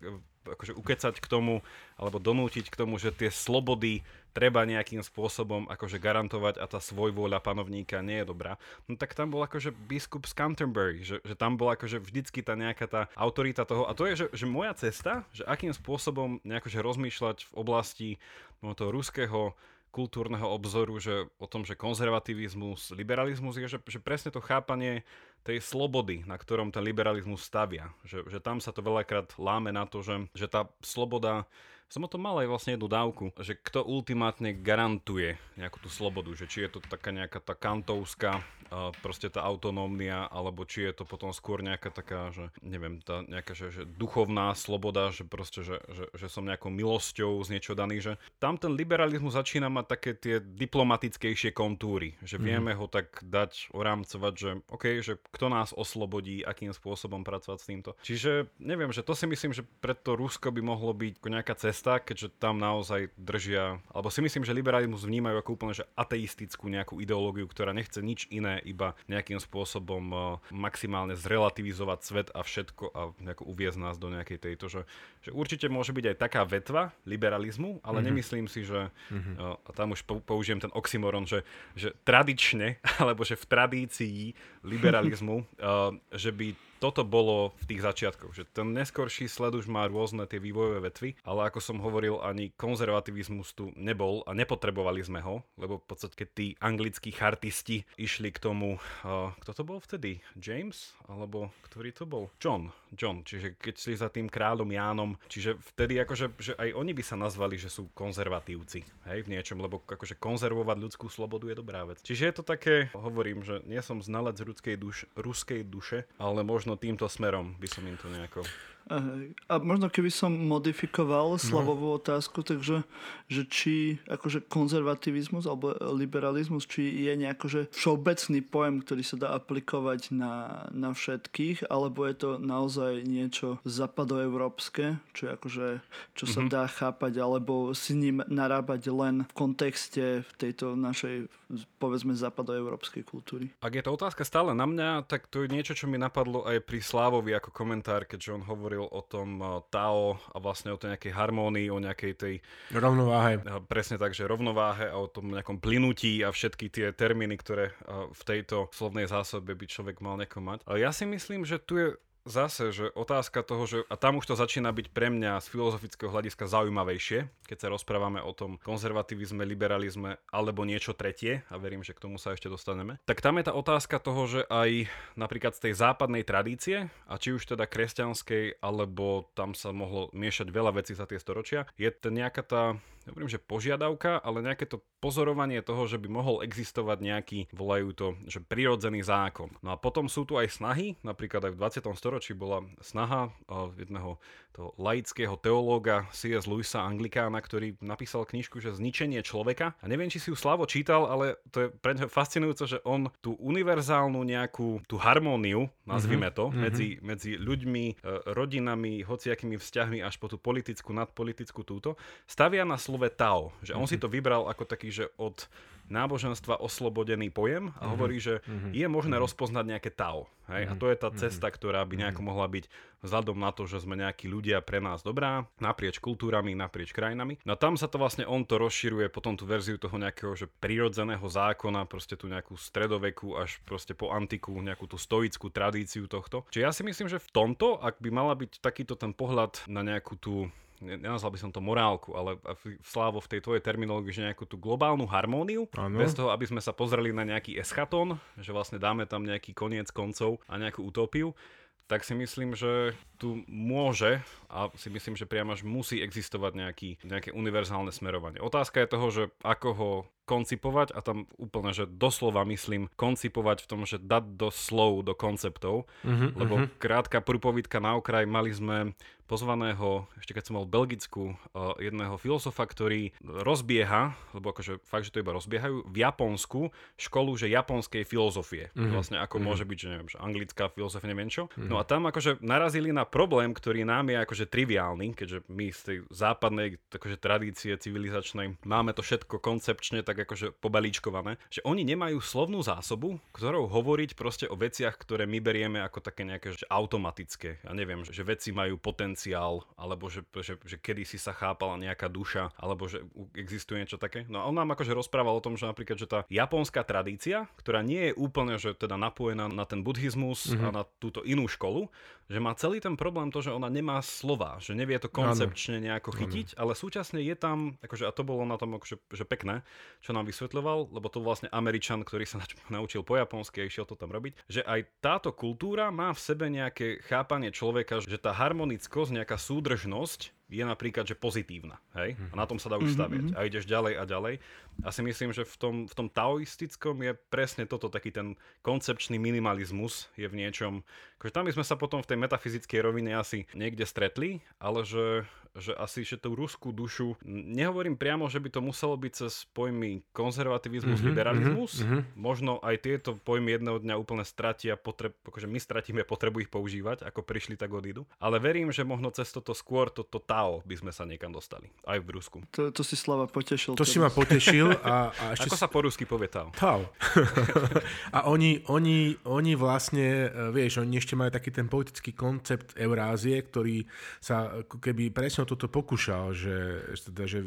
akože ukecať k tomu, alebo donútiť k tomu, že tie slobody treba nejakým spôsobom akože garantovať a tá svojvôľa panovníka nie je dobrá. No tak tam bol akože biskup z Canterbury, že, že tam bola akože vždycky tá nejaká tá autorita toho. A to je, že, že moja cesta, že akým spôsobom nejakože rozmýšľať v oblasti no, toho ruského kultúrneho obzoru, že o tom, že konzervativizmus, liberalizmus je, že, že presne to chápanie tej slobody, na ktorom ten liberalizmus stavia. Že, že tam sa to veľakrát láme na to, že, že tá sloboda som o tom mal aj vlastne jednu dávku, že kto ultimátne garantuje nejakú tú slobodu, že či je to taká nejaká tá kantovská proste tá autonómia, alebo či je to potom skôr nejaká taká, že neviem, tá nejaká že, že duchovná sloboda, že proste, že, že, že som nejakou milosťou z niečo daný, že tam ten liberalizmus začína mať také tie diplomatickejšie kontúry, že mm. vieme ho tak dať, orámcovať, že OK, že kto nás oslobodí, akým spôsobom pracovať s týmto. Čiže neviem, že to si myslím, že pre to Rusko by mohlo byť nejaká cesta, keďže tam naozaj držia, alebo si myslím, že liberalizmus vnímajú ako úplne že ateistickú nejakú ideológiu, ktorá nechce nič iné iba nejakým spôsobom eh, maximálne zrelativizovať svet a všetko a nejako uviezť nás do nejakej tejto, že, že určite môže byť aj taká vetva liberalizmu, ale mm-hmm. nemyslím si, že mm-hmm. a tam už použijem ten oxymoron, že, že tradične, alebo že v tradícii liberalizmu, uh, že by toto bolo v tých začiatkoch, že ten neskorší sled už má rôzne tie vývojové vetvy, ale ako som hovoril, ani konzervativizmus tu nebol a nepotrebovali sme ho, lebo v podstate keď tí anglickí chartisti išli k tomu, uh, kto to bol vtedy? James? Alebo ktorý to bol? John. John, čiže keď šli za tým kráľom Jánom, čiže vtedy akože že aj oni by sa nazvali, že sú konzervatívci, hej, v niečom, lebo akože konzervovať ľudskú slobodu je dobrá vec. Čiže je to také, hovorím, že nie som znalec ruskej, duš, ruskej duše, ale možno týmto smerom by som im to nejako. A možno keby som modifikoval Slavovú otázku, takže že či akože konzervativizmus alebo liberalizmus, či je nejako že všeobecný pojem, ktorý sa dá aplikovať na, na všetkých, alebo je to naozaj niečo západoeurópske, čo, je akože, čo sa dá chápať, alebo si ním narábať len v kontexte v tejto našej, povedzme, západoeurópskej kultúry. Ak je to otázka stále na mňa, tak to je niečo, čo mi napadlo aj pri Slávovi ako komentár, keďže on hovoril o tom uh, Tao a vlastne o tej nejakej harmónii, o nejakej tej Rovnováhe. uh, presne tak, že rovnováhe a o tom nejakom plynutí a všetky tie termíny, ktoré uh, v tejto slovnej zásobe by človek mal nejako mať. Ale ja si myslím, že tu je zase, že otázka toho, že a tam už to začína byť pre mňa z filozofického hľadiska zaujímavejšie, keď sa rozprávame o tom konzervativizme, liberalizme alebo niečo tretie, a verím, že k tomu sa ešte dostaneme, tak tam je tá otázka toho, že aj napríklad z tej západnej tradície, a či už teda kresťanskej, alebo tam sa mohlo miešať veľa vecí za tie storočia, je to nejaká tá nehovorím, že požiadavka, ale nejaké to pozorovanie toho, že by mohol existovať nejaký, volajú to, že prirodzený zákon. No a potom sú tu aj snahy, napríklad aj v 20. storočí bola snaha uh, jedného toho laického teológa C.S. Lewisa Anglikána, ktorý napísal knižku, že Zničenie človeka. A neviem, či si ju Slavo čítal, ale to je pre neho fascinujúce, že on tú univerzálnu nejakú, tú harmóniu, nazvime to, mm-hmm. medzi, medzi ľuďmi, e, rodinami, hociakými vzťahmi až po tú politickú, nadpolitickú túto, stavia na slove Tao. Že on si to vybral ako taký, že od náboženstva oslobodený pojem a hovorí, že je možné rozpoznať nejaké Tao. Hej? A to je tá cesta, ktorá by nejako mohla byť vzhľadom na to, že sme nejakí ľudia pre nás dobrá, naprieč kultúrami, naprieč krajinami. No a tam sa to vlastne on to rozširuje potom tú verziu toho nejakého že prirodzeného zákona, proste tú nejakú stredoveku až proste po antiku, nejakú tú stoickú tradíciu tohto. Čiže ja si myslím, že v tomto, ak by mala byť takýto ten pohľad na nejakú tú nenazval by som to morálku, ale Slávo v tej tvojej terminológii, že nejakú tú globálnu harmóniu, Áno. bez toho, aby sme sa pozreli na nejaký eschatón, že vlastne dáme tam nejaký koniec koncov a nejakú utópiu, tak si myslím, že tu môže a si myslím, že priam až musí existovať nejaký, nejaké univerzálne smerovanie. Otázka je toho, že ako ho koncipovať a tam úplne, že doslova myslím koncipovať v tom, že dať do slov, do konceptov, Mhm, lebo krátka prúpovidka na okraj, mali sme pozvaného, ešte keď som mal Belgicku, uh, jedného filozofa, ktorý rozbieha, lebo akože fakt, že to iba rozbiehajú, v Japonsku školu, že japonskej filozofie. Mhm. Vlastne ako môže byť, že neviem, že anglická filozofia, neviem čo. No a tam akože narazili na problém, ktorý nám je akože triviálny, keďže my z tej západnej akože tradície civilizačnej máme to všetko koncepčne tak akože pobalíčkované, že oni nemajú slovnú zásobu, ktorou hovoriť proste o veciach, ktoré my berieme ako také nejaké že automatické. Ja neviem, že, veci majú potenciál, alebo že, že, že kedysi sa chápala nejaká duša, alebo že existuje niečo také. No a on nám akože rozprával o tom, že napríklad, že tá japonská tradícia, ktorá nie je úplne, že teda napojená na ten buddhizmus mm-hmm. a na túto inú školu, že má celý ten problém to, že ona nemá slova, že nevie to koncepčne nejako chytiť, ale súčasne je tam, akože, a to bolo na tom akože, že pekné, čo nám vysvetľoval, lebo to vlastne Američan, ktorý sa naučil po japonsky a išiel to tam robiť, že aj táto kultúra má v sebe nejaké chápanie človeka, že tá harmonickosť, nejaká súdržnosť je napríklad, že pozitívna, hej? A na tom sa dá už staviať. A ideš ďalej a ďalej. A si myslím, že v tom, v tom taoistickom je presne toto, taký ten koncepčný minimalizmus je v niečom, akože tam by sme sa potom v tej metafyzickej rovine asi niekde stretli, ale že, že asi, že tú ruskú dušu, nehovorím priamo, že by to muselo byť cez pojmy konzervativizmus, mm-hmm, liberalizmus, mm-hmm. možno aj tieto pojmy jedného dňa úplne stratia potreb, akože my stratíme potrebu ich používať, ako prišli, tak odídu. Ale verím, že možno cez toto skôr, toto Tao by sme sa niekam dostali, aj v Rusku. To, to si Slava potešil. To si teraz. ma potešil a, a ešte... Ako sa po rusky povie Tao? Tau. a oni, oni, oni vlastne, e, vieš, oni ešte majú taký ten politický koncept Eurázie, ktorý sa keby presne presne o toto pokúšal, že, teda, že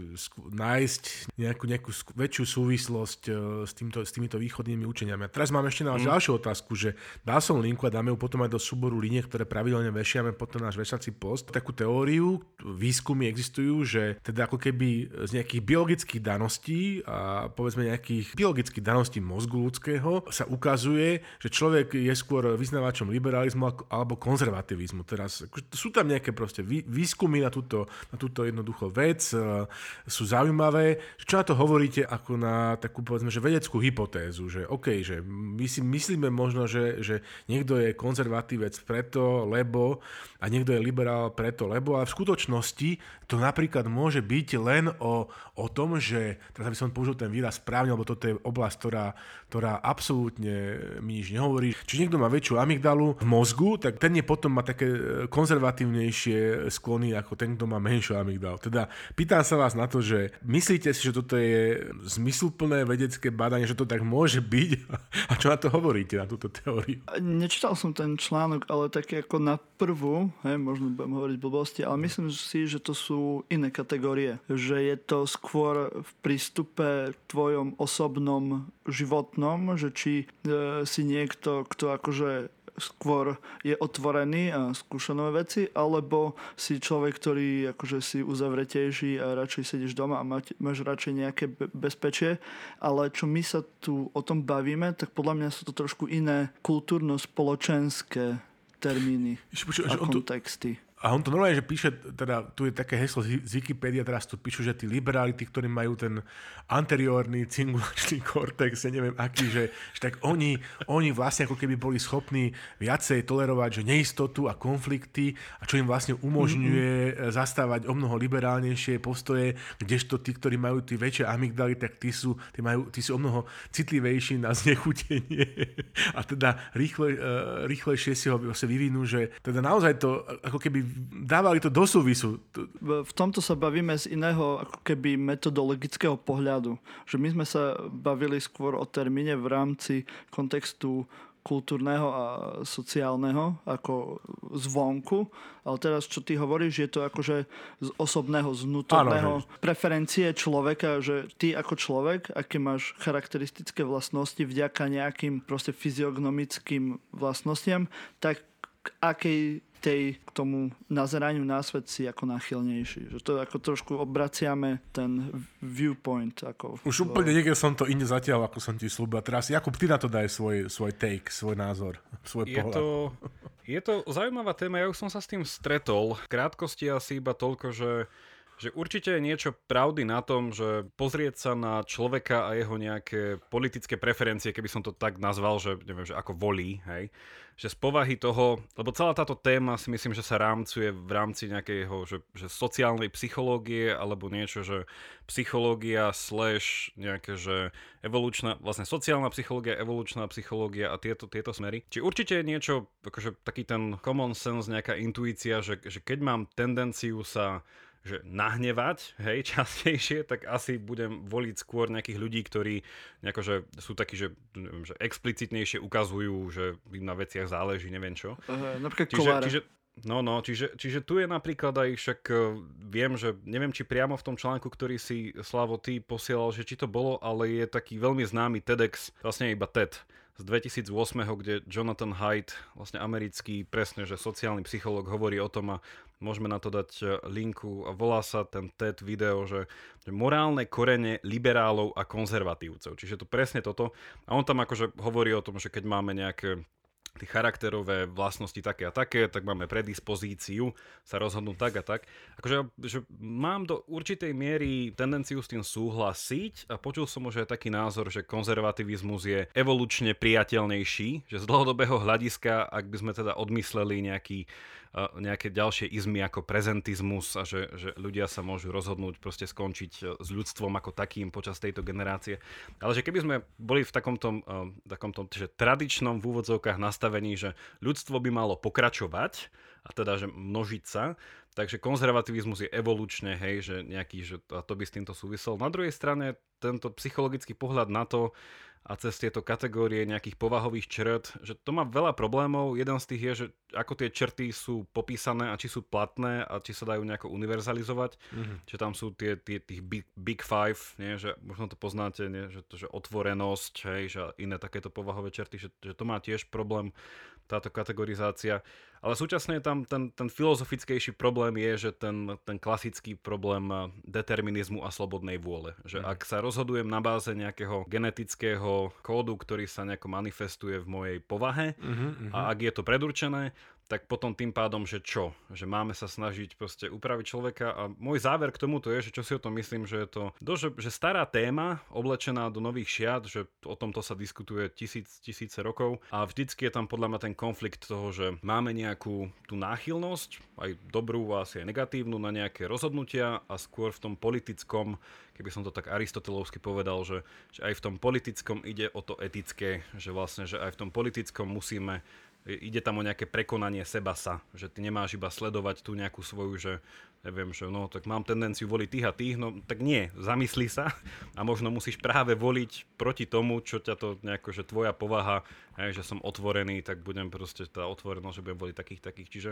nájsť nejakú, nejakú väčšiu súvislosť e, s, týmto, s týmito východnými učeniami. A teraz mám ešte na vás mm. ďalšiu otázku, že dal som linku a dáme ju potom aj do súboru linie, ktoré pravidelne vešiame potom náš vešací post. Takú teóriu, výskumy existujú, že teda ako keby z nejakých biologických daností a povedzme nejakých biologických daností mozgu ľudského sa ukazuje, že človek je skôr vyznávačom liberalizmu alebo konzervativizmu. Teraz sú tam nejaké proste výskumy na túto, na túto jednoducho vec, e, sú zaujímavé. Čo na to hovoríte ako na takú povedzme, že vedeckú hypotézu, že OK, že my si myslíme možno, že, že niekto je konzervatívec preto, lebo a niekto je liberál preto, lebo a v skutočnosti to napríklad môže byť len o, o tom, že, teraz aby som použil ten výraz správne, lebo toto je oblasť, ktorá, ktorá absolútne mi nič nehovorí. Či niekto má väčšiu amygdalu v mozgu, tak ten je potom má také konzervatívnejšie sklony ako ten, kto má menšiu amygdalu. Teda pýtam sa vás na to, že myslíte si, že toto je zmysluplné vedecké badanie, že to tak môže byť? A čo na to hovoríte, na túto teóriu? Nečítal som ten článok, ale tak ako na prvú, hej, možno budem hovoriť blbosti, ale myslím si, že to sú iné kategórie. Že je to skôr v prístupe tvojom osobnom životnom, že či e, si niekto, kto akože skôr je otvorený a skúša nové veci, alebo si človek, ktorý akože si uzavretejší a radšej sedíš doma a mať, máš radšej nejaké bezpečie. Ale čo my sa tu o tom bavíme, tak podľa mňa sú to trošku iné kultúrno-spoločenské termíny a kontexty. A on to normálne, že píše, teda tu je také heslo z Wikipedia, teraz tu píšu, že tí liberáli, tí, ktorí majú ten anteriórny cingulačný kortex, ja neviem aký, že, že tak oni, oni vlastne ako keby boli schopní viacej tolerovať, že neistotu a konflikty a čo im vlastne umožňuje mm-hmm. zastávať o mnoho liberálnejšie postoje, kdežto tí, ktorí majú tí väčšie amygdaly, tak tí sú, tí majú, tí sú o mnoho citlivejší na znechutenie a teda rýchle, uh, rýchlejšie si ho vyvinú, že teda naozaj to ako keby dávali to do súvisu. V tomto sa bavíme z iného ako keby metodologického pohľadu. Že my sme sa bavili skôr o termíne v rámci kontextu kultúrneho a sociálneho, ako zvonku. Ale teraz, čo ty hovoríš, je to akože z osobného, z vnútorného preferencie človeka, že ty ako človek, aké máš charakteristické vlastnosti vďaka nejakým proste fyziognomickým vlastnostiam, tak k akej tej, k tomu nazeraniu na svet si ako náchylnejší. Že to ako trošku obraciame ten viewpoint. Ako Už úplne niekde som to inde zatiaľ, ako som ti slúbil. Teraz Jakub, ty na to daj svoj, svoj take, svoj názor, svoj je pohľad. To, je to zaujímavá téma, ja už som sa s tým stretol. V krátkosti asi iba toľko, že že určite je niečo pravdy na tom, že pozrieť sa na človeka a jeho nejaké politické preferencie, keby som to tak nazval, že neviem, že ako volí, hej, že z povahy toho, lebo celá táto téma si myslím, že sa rámcuje v rámci nejakého, že, že sociálnej psychológie alebo niečo, že psychológia slash nejaké, že evolučná, vlastne sociálna psychológia, evolučná psychológia a tieto, tieto smery. Či určite je niečo, akože taký ten common sense, nejaká intuícia, že, že keď mám tendenciu sa že nahnevať, hej, častejšie, tak asi budem voliť skôr nejakých ľudí, ktorí nejako, že sú takí, že, neviem, že explicitnejšie ukazujú, že im na veciach záleží, neviem čo. Uh, napríklad čiže, čiže, No, no, čiže, čiže tu je napríklad aj však, uh, viem, že neviem, či priamo v tom článku, ktorý si Slavo ty posielal, že či to bolo, ale je taký veľmi známy TEDx, vlastne iba TED, z 2008, kde Jonathan Haidt, vlastne americký, presne, že sociálny psychológ hovorí o tom a môžeme na to dať e, linku a volá sa ten TED video, že, že morálne korene liberálov a konzervatívcov. Čiže to presne toto. A on tam akože hovorí o tom, že keď máme nejaké tie charakterové vlastnosti také a také, tak máme predispozíciu sa rozhodnúť tak a tak. Akože že mám do určitej miery tendenciu s tým súhlasiť a počul som už aj taký názor, že konzervativizmus je evolučne priateľnejší, že z dlhodobého hľadiska, ak by sme teda odmysleli nejaký nejaké ďalšie izmy ako prezentizmus a že, že ľudia sa môžu rozhodnúť proste skončiť e, s ľudstvom ako takým počas tejto generácie. Ale že keby sme boli v takomto, uh, takomto že tradičnom v úvodzovkách nastavení, že ľudstvo by malo pokračovať, a teda, že množiť sa, takže konzervativizmus je evolučne, hej, že nejaký, že to, a to by s týmto súvisel. Na druhej strane, tento psychologický pohľad na to, a cez tieto kategórie nejakých povahových črt, že to má veľa problémov. Jeden z tých je, že ako tie črty sú popísané a či sú platné a či sa dajú nejako univerzalizovať. Mm-hmm. Že tam sú tie, tie tých big, big five, nie? že možno to poznáte, nie? Že, to, že otvorenosť, hej, že iné takéto povahové črty, že, že to má tiež problém táto kategorizácia. Ale súčasne tam ten, ten filozofickejší problém je, že ten, ten klasický problém determinizmu a slobodnej vôle. Že mm. ak sa rozhodujem na báze nejakého genetického kódu, ktorý sa nejako manifestuje v mojej povahe mm-hmm, a ak je to predurčené, tak potom tým pádom, že čo? Že máme sa snažiť proste upraviť človeka a môj záver k tomuto je, že čo si o tom myslím, že je to dosť, že stará téma oblečená do nových šiat, že o tomto sa diskutuje tisíc, tisíce rokov a vždycky je tam podľa mňa ten konflikt toho, že máme nejakú tú náchylnosť, aj dobrú a asi aj negatívnu na nejaké rozhodnutia a skôr v tom politickom, keby som to tak aristotelovsky povedal, že, že aj v tom politickom ide o to etické, že vlastne, že aj v tom politickom musíme ide tam o nejaké prekonanie seba sa, že ty nemáš iba sledovať tú nejakú svoju, že neviem, že no, tak mám tendenciu voliť tých a tých, no tak nie, zamysli sa a možno musíš práve voliť proti tomu, čo ťa to nejako, že tvoja povaha, hej, že som otvorený, tak budem proste tá otvorenosť, že budem voliť takých, takých. Čiže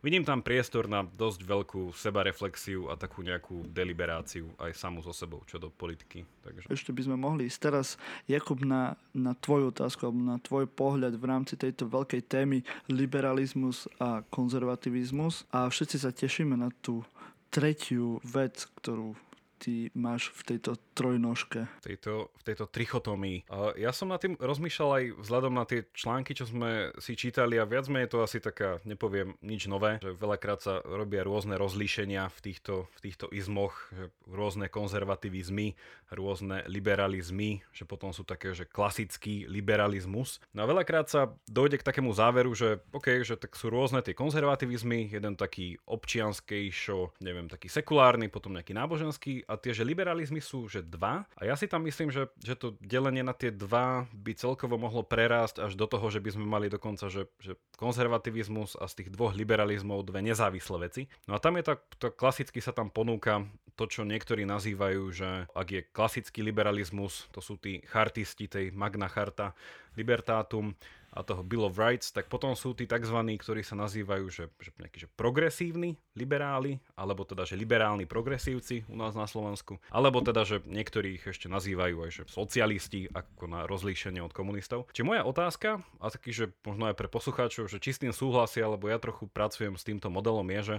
vidím tam priestor na dosť veľkú sebareflexiu a takú nejakú deliberáciu aj samú so sebou, čo do politiky. Takže... Ešte by sme mohli ísť teraz, Jakub, na, na tvoju otázku, alebo na tvoj pohľad v rámci tejto veľkej témy liberalizmus a konzervativizmus a všetci sa tešíme na tú tretiu vec, ktorú ty máš v tejto trojnožke? V tejto, v tejto trichotomii. Ja som nad tým rozmýšľal aj vzhľadom na tie články, čo sme si čítali a viac menej to asi taká, nepoviem nič nové, že veľakrát sa robia rôzne rozlíšenia v týchto, v týchto izmoch, rôzne konzervativizmy, rôzne liberalizmy, že potom sú také, že klasický liberalizmus. No a veľakrát sa dojde k takému záveru, že OK, že tak sú rôzne tie konzervativizmy, jeden taký občianskejšo, neviem, taký sekulárny, potom nejaký náboženský a tie, že liberalizmy sú, že dva. A ja si tam myslím, že, že to delenie na tie dva by celkovo mohlo prerásť až do toho, že by sme mali dokonca, že, že konzervativizmus a z tých dvoch liberalizmov dve nezávislé veci. No a tam je tak, to klasicky sa tam ponúka to, čo niektorí nazývajú, že ak je klasický liberalizmus, to sú tí chartisti tej Magna Charta Libertatum, a toho Bill of Rights, tak potom sú tí tzv., ktorí sa nazývajú, že, že nejakí že progresívni liberáli, alebo teda, že liberálni progresívci u nás na Slovensku, alebo teda, že niektorých ešte nazývajú aj, že socialisti, ako na rozlíšenie od komunistov. Či moja otázka, a taký, že možno aj pre poslucháčov, že či s tým súhlasia, alebo ja trochu pracujem s týmto modelom, je, že,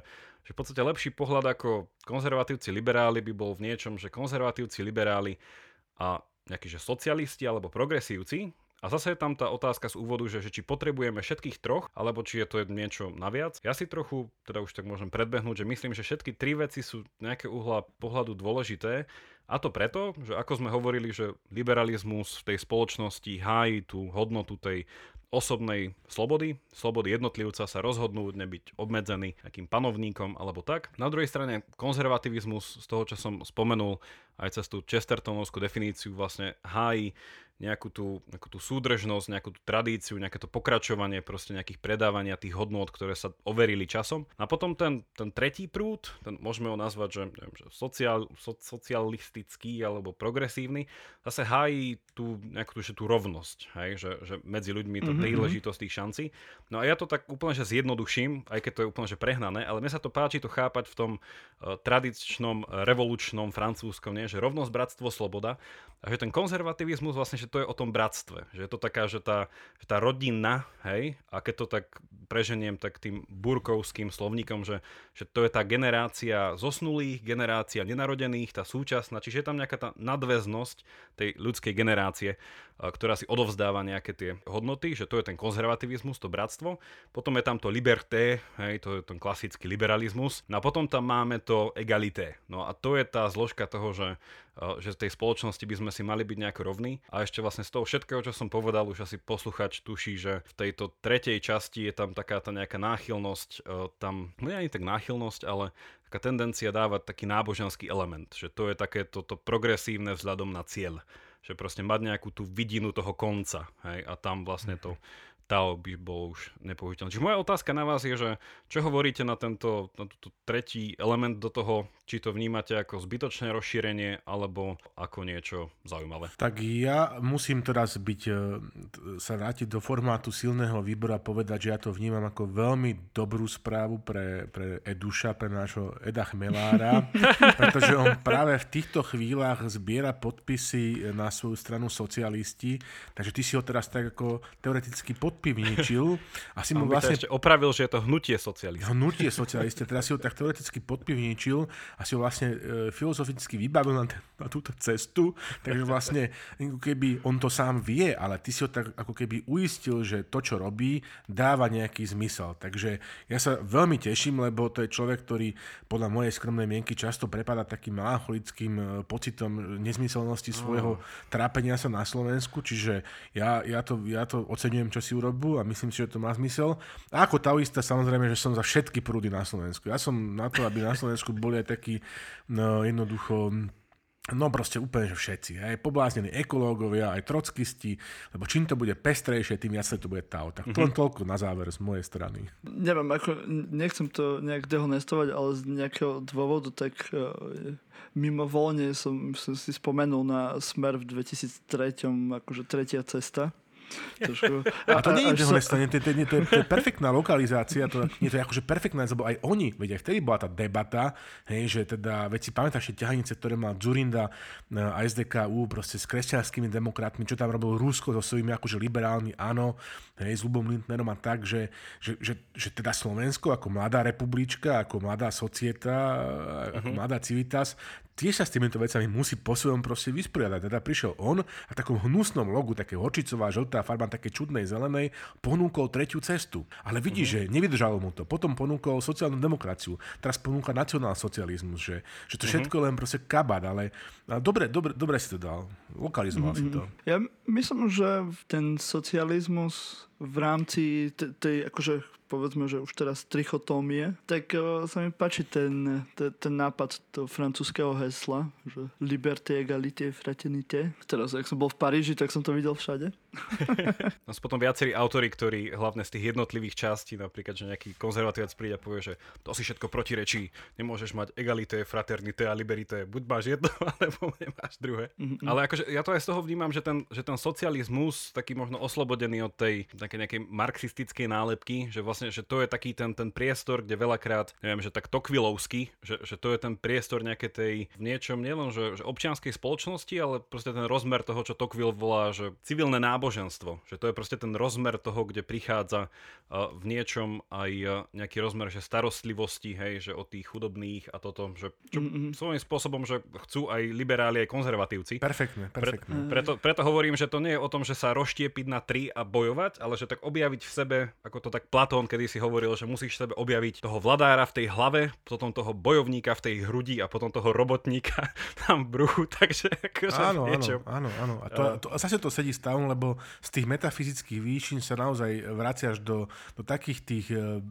že v podstate lepší pohľad ako konzervatívci liberáli by bol v niečom, že konzervatívci liberáli a nejakí že socialisti alebo progresívci, a zase je tam tá otázka z úvodu, že, že či potrebujeme všetkých troch, alebo či je to niečo naviac. Ja si trochu, teda už tak môžem predbehnúť, že myslím, že všetky tri veci sú nejaké uhla pohľadu dôležité. A to preto, že ako sme hovorili, že liberalizmus v tej spoločnosti hájí tú hodnotu tej osobnej slobody, slobody jednotlivca sa rozhodnúť, nebyť obmedzený nejakým panovníkom alebo tak. Na druhej strane konzervativizmus z toho, čo som spomenul, aj cez tú Chestertonovskú definíciu vlastne hájí nejakú tú, nejakú tú súdržnosť, nejakú tú tradíciu, nejaké to pokračovanie proste nejakých predávania tých hodnôt, ktoré sa overili časom. A potom ten, ten tretí prúd, ten môžeme ho nazvať, že, neviem, že sociál, so, socialistický alebo progresívny, zase hájí tú nejakú tú, tú rovnosť, hej? Že, že medzi ľuďmi to mm-hmm. príležitosť tých šancí. No a ja to tak úplne že zjednoduším, aj keď to je úplne že prehnané, ale mne sa to páči to chápať v tom uh, tradičnom, uh, revolučnom francúzskom, nie? že rovnosť, bratstvo, sloboda. A že ten konzervativizmus vlastne, že to je o tom bratstve. Že je to taká, že tá, že tá rodina, hej, a keď to tak preženiem tak tým burkovským slovníkom, že, že to je tá generácia zosnulých, generácia nenarodených, tá súčasná, čiže je tam nejaká tá nadväznosť tej ľudskej generácie, ktorá si odovzdáva nejaké tie hodnoty, že to je ten konzervativizmus, to bratstvo. Potom je tam to liberté, hej, to je ten klasický liberalizmus. No a potom tam máme to egalité. No a to je tá zložka toho, že že v tej spoločnosti by sme si mali byť nejako rovní. A ešte vlastne z toho všetkého, čo som povedal, už asi posluchač tuší, že v tejto tretej časti je tam taká tá nejaká náchylnosť, tam, no nie ani tak náchylnosť, ale taká tendencia dávať taký náboženský element, že to je také toto progresívne vzhľadom na cieľ. Že proste mať nejakú tú vidinu toho konca, hej, a tam vlastne to Tao by bol už nepohiteľné. Čiže moja otázka na vás je, že čo hovoríte na tento na tento tretí element do toho či to vnímate ako zbytočné rozšírenie alebo ako niečo zaujímavé. Tak ja musím teraz byť, e, sa vrátiť do formátu silného výboru a povedať, že ja to vnímam ako veľmi dobrú správu pre, pre Eduša, pre nášho Eda Chmelára, pretože on práve v týchto chvíľach zbiera podpisy na svoju stranu socialisti, takže ty si ho teraz tak ako teoreticky podpivničil a si mu vlastne ešte opravil, že je to hnutie socialistov. hnutie socialiste, teraz si ho tak teoreticky podpivničil a si ho vlastne e, filozoficky vybavil na, na túto cestu, takže vlastne ako keby on to sám vie, ale ty si ho tak ako keby uistil, že to, čo robí, dáva nejaký zmysel. Takže ja sa veľmi teším, lebo to je človek, ktorý podľa mojej skromnej mienky často prepada takým melancholickým e, pocitom nezmyselnosti svojho trápenia sa na Slovensku, čiže ja, ja, to, ja to oceňujem, čo si urobil a myslím si, že to má zmysel. A ako taoista samozrejme, že som za všetky prúdy na Slovensku. Ja som na to, aby na Slovensku boli aj takí no, jednoducho No proste úplne, že všetci. Aj pobláznení ekológovia, aj trockisti, lebo čím to bude pestrejšie, tým viac to bude Tao. Tak to len toľko na záver z mojej strany. Neviem, ako, nechcem to nejak dehonestovať, ale z nejakého dôvodu tak uh, mimovoľne som, som si spomenul na smer v 2003, akože tretia cesta. Trošku. A to nie je dehonestovanie, to, to, to, je- to je perfektná lokalizácia, to, nie, to je akože perfektná, lebo aj oni, veď aj vtedy bola tá debata, hej, že teda, veď si pamätáš tie ťahanice, ktoré mal Zurinda e, a SDKU proste s kresťanskými demokratmi, čo tam robil Rusko so svojimi akože liberálmi, áno, hej, s Lubom Lindnerom a tak, že, že, že, že teda Slovensko ako mladá republička, ako mladá societa, ako mladá civitas, tiež sa s týmito vecami musí po svojom proste vysporiadať. Teda prišiel on a takom hnusnom logu, také horčicová, žltá farba, také čudnej zelenej, ponúkol tretiu cestu. Ale vidíš, že nevydržalo mu to. Potom ponúkol sociálnu demokraciu. Teraz ponúka nacionálsocializmus, že, že to všetko je len proste kabát, ale, ale dobre, dobre, dobre si to dal. Lokalizoval si to. Ja myslím, že ten socializmus v rámci te- tej, akože povedzme, že už teraz trichotómie, tak uh, sa mi páči ten, ten, ten nápad toho francúzského hesla, že liberté, égalité, fraternité. Teraz, ak som bol v Paríži, tak som to videl všade. No sú potom viacerí autory, ktorí hlavne z tých jednotlivých častí, napríklad, že nejaký konzervatívec príde a povie, že to si všetko protirečí, nemôžeš mať egalité, fraternité a liberité, buď máš jedno, alebo nemáš druhé. Mm-hmm. Ale akože ja to aj z toho vnímam, že ten, že ten socializmus, taký možno oslobodený od tej také nejakej marxistickej nálepky, že vlastne, že to je taký ten, ten priestor, kde veľakrát, neviem, že tak tokvilovský, že, že to je ten priestor nejaké tej v niečom nielen, že, že občianskej spoločnosti, ale proste ten rozmer toho, čo Tocqueville volá, že civilné náboženstvo, že to je proste ten rozmer toho, kde prichádza uh, v niečom aj uh, nejaký rozmer, že starostlivosti, hej, že o tých chudobných a toto, že čo mm-hmm. svojím spôsobom, že chcú aj liberáli, aj konzervatívci. Perfektné, Pre, perfektné. preto, preto hovorím, že to nie je o tom, že sa roštiepiť na tri a bojovať, ale že tak objaviť v sebe, ako to tak Platón kedy si hovoril, že musíš v sebe objaviť toho vladára v tej hlave, potom toho bojovníka v tej hrudi a potom toho robotníka tam v bruchu, takže akože Áno, v áno, áno, áno. A to, to, zase to sedí stavom, lebo z tých metafyzických výšin sa naozaj vraciaš do, do takých tých uh,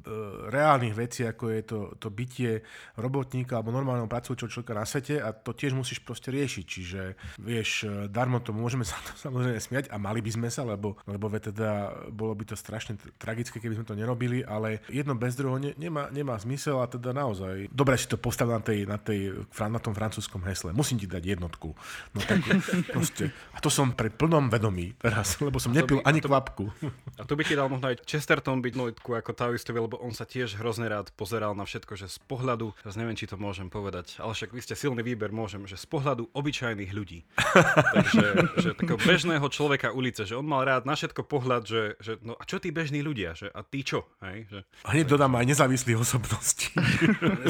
reálnych vecí, ako je to, to bytie robotníka alebo normálneho pracujúceho človeka na svete a to tiež musíš proste riešiť. Čiže vieš, eh, darmo to môžeme sa to samozrejme smiať a mali by sme sa, lebo, lebo teda bolo by to strašne tragické, keby sme to nerobili, ale jedno bez druhého ne, nemá, nemá zmysel a teda naozaj dobre si to postavil na, tej, na, tej, na tom francúzskom hesle. Musím ti dať jednotku. No tak proste. A to som pri plnom vedomí teraz, lebo som nepil by- ani a to kvapku. A tu by ti dal možno aj Chesterton byť nojtku ako taoistovi, lebo on sa tiež hrozne rád pozeral na všetko, že z pohľadu, teraz neviem, či to môžem povedať, ale však vy ste silný výber, môžem, že z pohľadu obyčajných ľudí. Takže že takého bežného človeka ulice, že on mal rád na všetko pohľad, že, že no a čo tí bežní ľudia, že a ty čo? Hej? Že, A hneď dodám aj nezávislých osobností.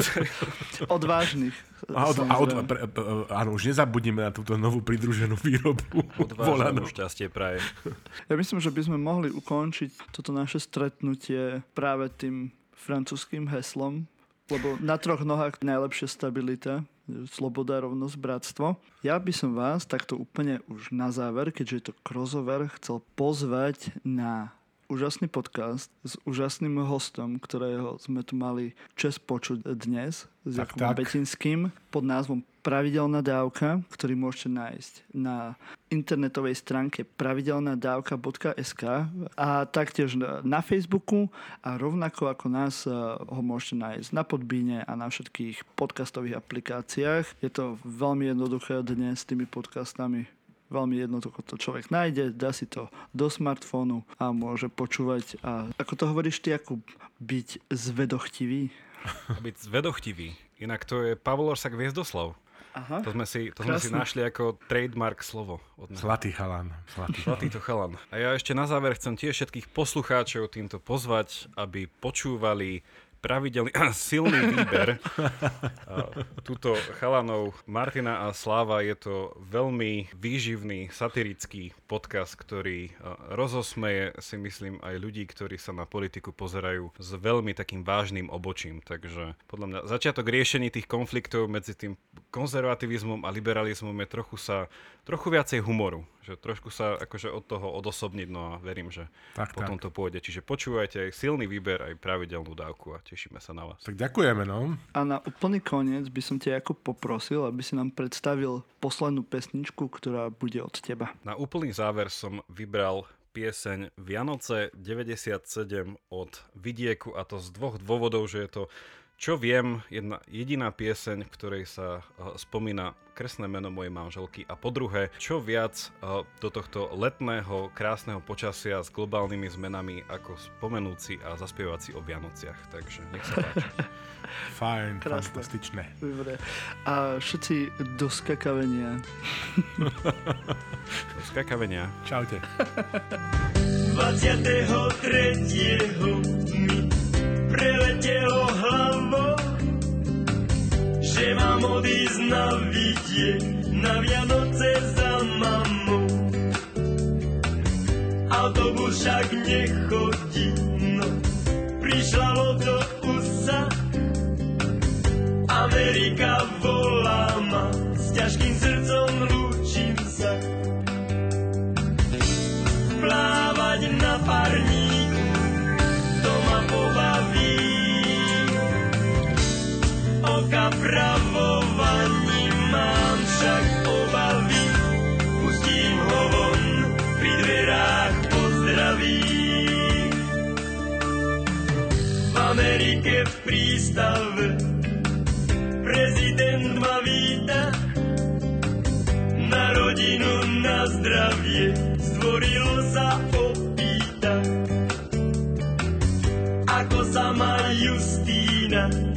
Odvážnych. A, od, a od, pre, pre, áno, už nezabudíme na túto novú pridruženú výrobu. Odvážnemu šťastie praje. Ja myslím, že by sme mohli ukončiť toto naše stretnutie práve tým francúzským heslom, lebo na troch nohách najlepšia stabilita, sloboda, rovnosť, bratstvo. Ja by som vás takto úplne už na záver, keďže je to crossover, chcel pozvať na úžasný podcast s úžasným hostom, ktorého sme tu mali čest počuť dnes s Tak, Jakubom tak. Betinským pod názvom Pravidelná dávka, ktorý môžete nájsť na internetovej stránke pravidelnadavka.sk a taktiež na- Facebooku a rovnako ako nás eh, ho môžete nájsť na Podbíne a na všetkých podcastových aplikáciách. Je to veľmi jednoduché dnes s tými podcastami veľmi jednoducho to človek nájde, dá si to do smartfónu a môže počúvať a ako to hovoríš ty, Jakub, byť zvedochtivý. Byť zvedochtivý. Inak to je Pavol Orsak Viezdoslav. Aha. To sme si, to sme si našli ako trademark slovo od neho. Zlatý chalan. Zlatý. Zlatý to chalan. A ja ešte na záver chcem tiež všetkých poslucháčov týmto pozvať, aby počúvali pravidelný silný výber. A Tuto chalanov Martina a Sláva je to veľmi výživný, satirický podcast, ktorý a, rozosmeje si myslím aj ľudí, ktorí sa na politiku pozerajú s veľmi takým vážnym obočím. Takže podľa mňa začiatok riešení tých konfliktov medzi tým konzervativizmom a liberalizmom je trochu sa trochu viacej humoru. Že trošku sa akože od toho odosobniť, no a verím, že Tak, potom tak. to pôjde. Čiže počúvajte aj silný výber, aj pravidelnú dávku a tešíme sa na vás. Tak ďakujeme, no. A na úplný koniec by som ťa Jakub poprosil, aby si nám predstavil poslednú pesničku, ktorá bude od teba. Na úplný záver som vybral pieseň Vianoce 97 od Vidieku a to z dvoch dôvodov, že je to čo viem, jedna jediná pieseň, v ktorej sa uh, spomína kresné meno mojej manželky a po druhé, čo viac uh, do tohto letného, krásneho počasia s globálnymi zmenami ako spomenúci a zaspievať si o Vianociach. Takže nech sa páči. Fajn, Krásne. fantastičné. Dobre. A všetci do skakavenia. Do skakavenia. Čaute. 23. preletelo hlavou, že mám odísť na vidie, na Vianoce za mamou. Autobus však nechodí, no prišla do USA. Amerika volá ma, s ťažkým srdcom lúčim sa plávať na parníku, O kapravovaní mám však obavy, pustím ho von, pri dverách pozdraví. V Amerike v prístave prezident ma víta, na rodinu, na zdravie, zdvorilo sa opýta. Ako sa má Justína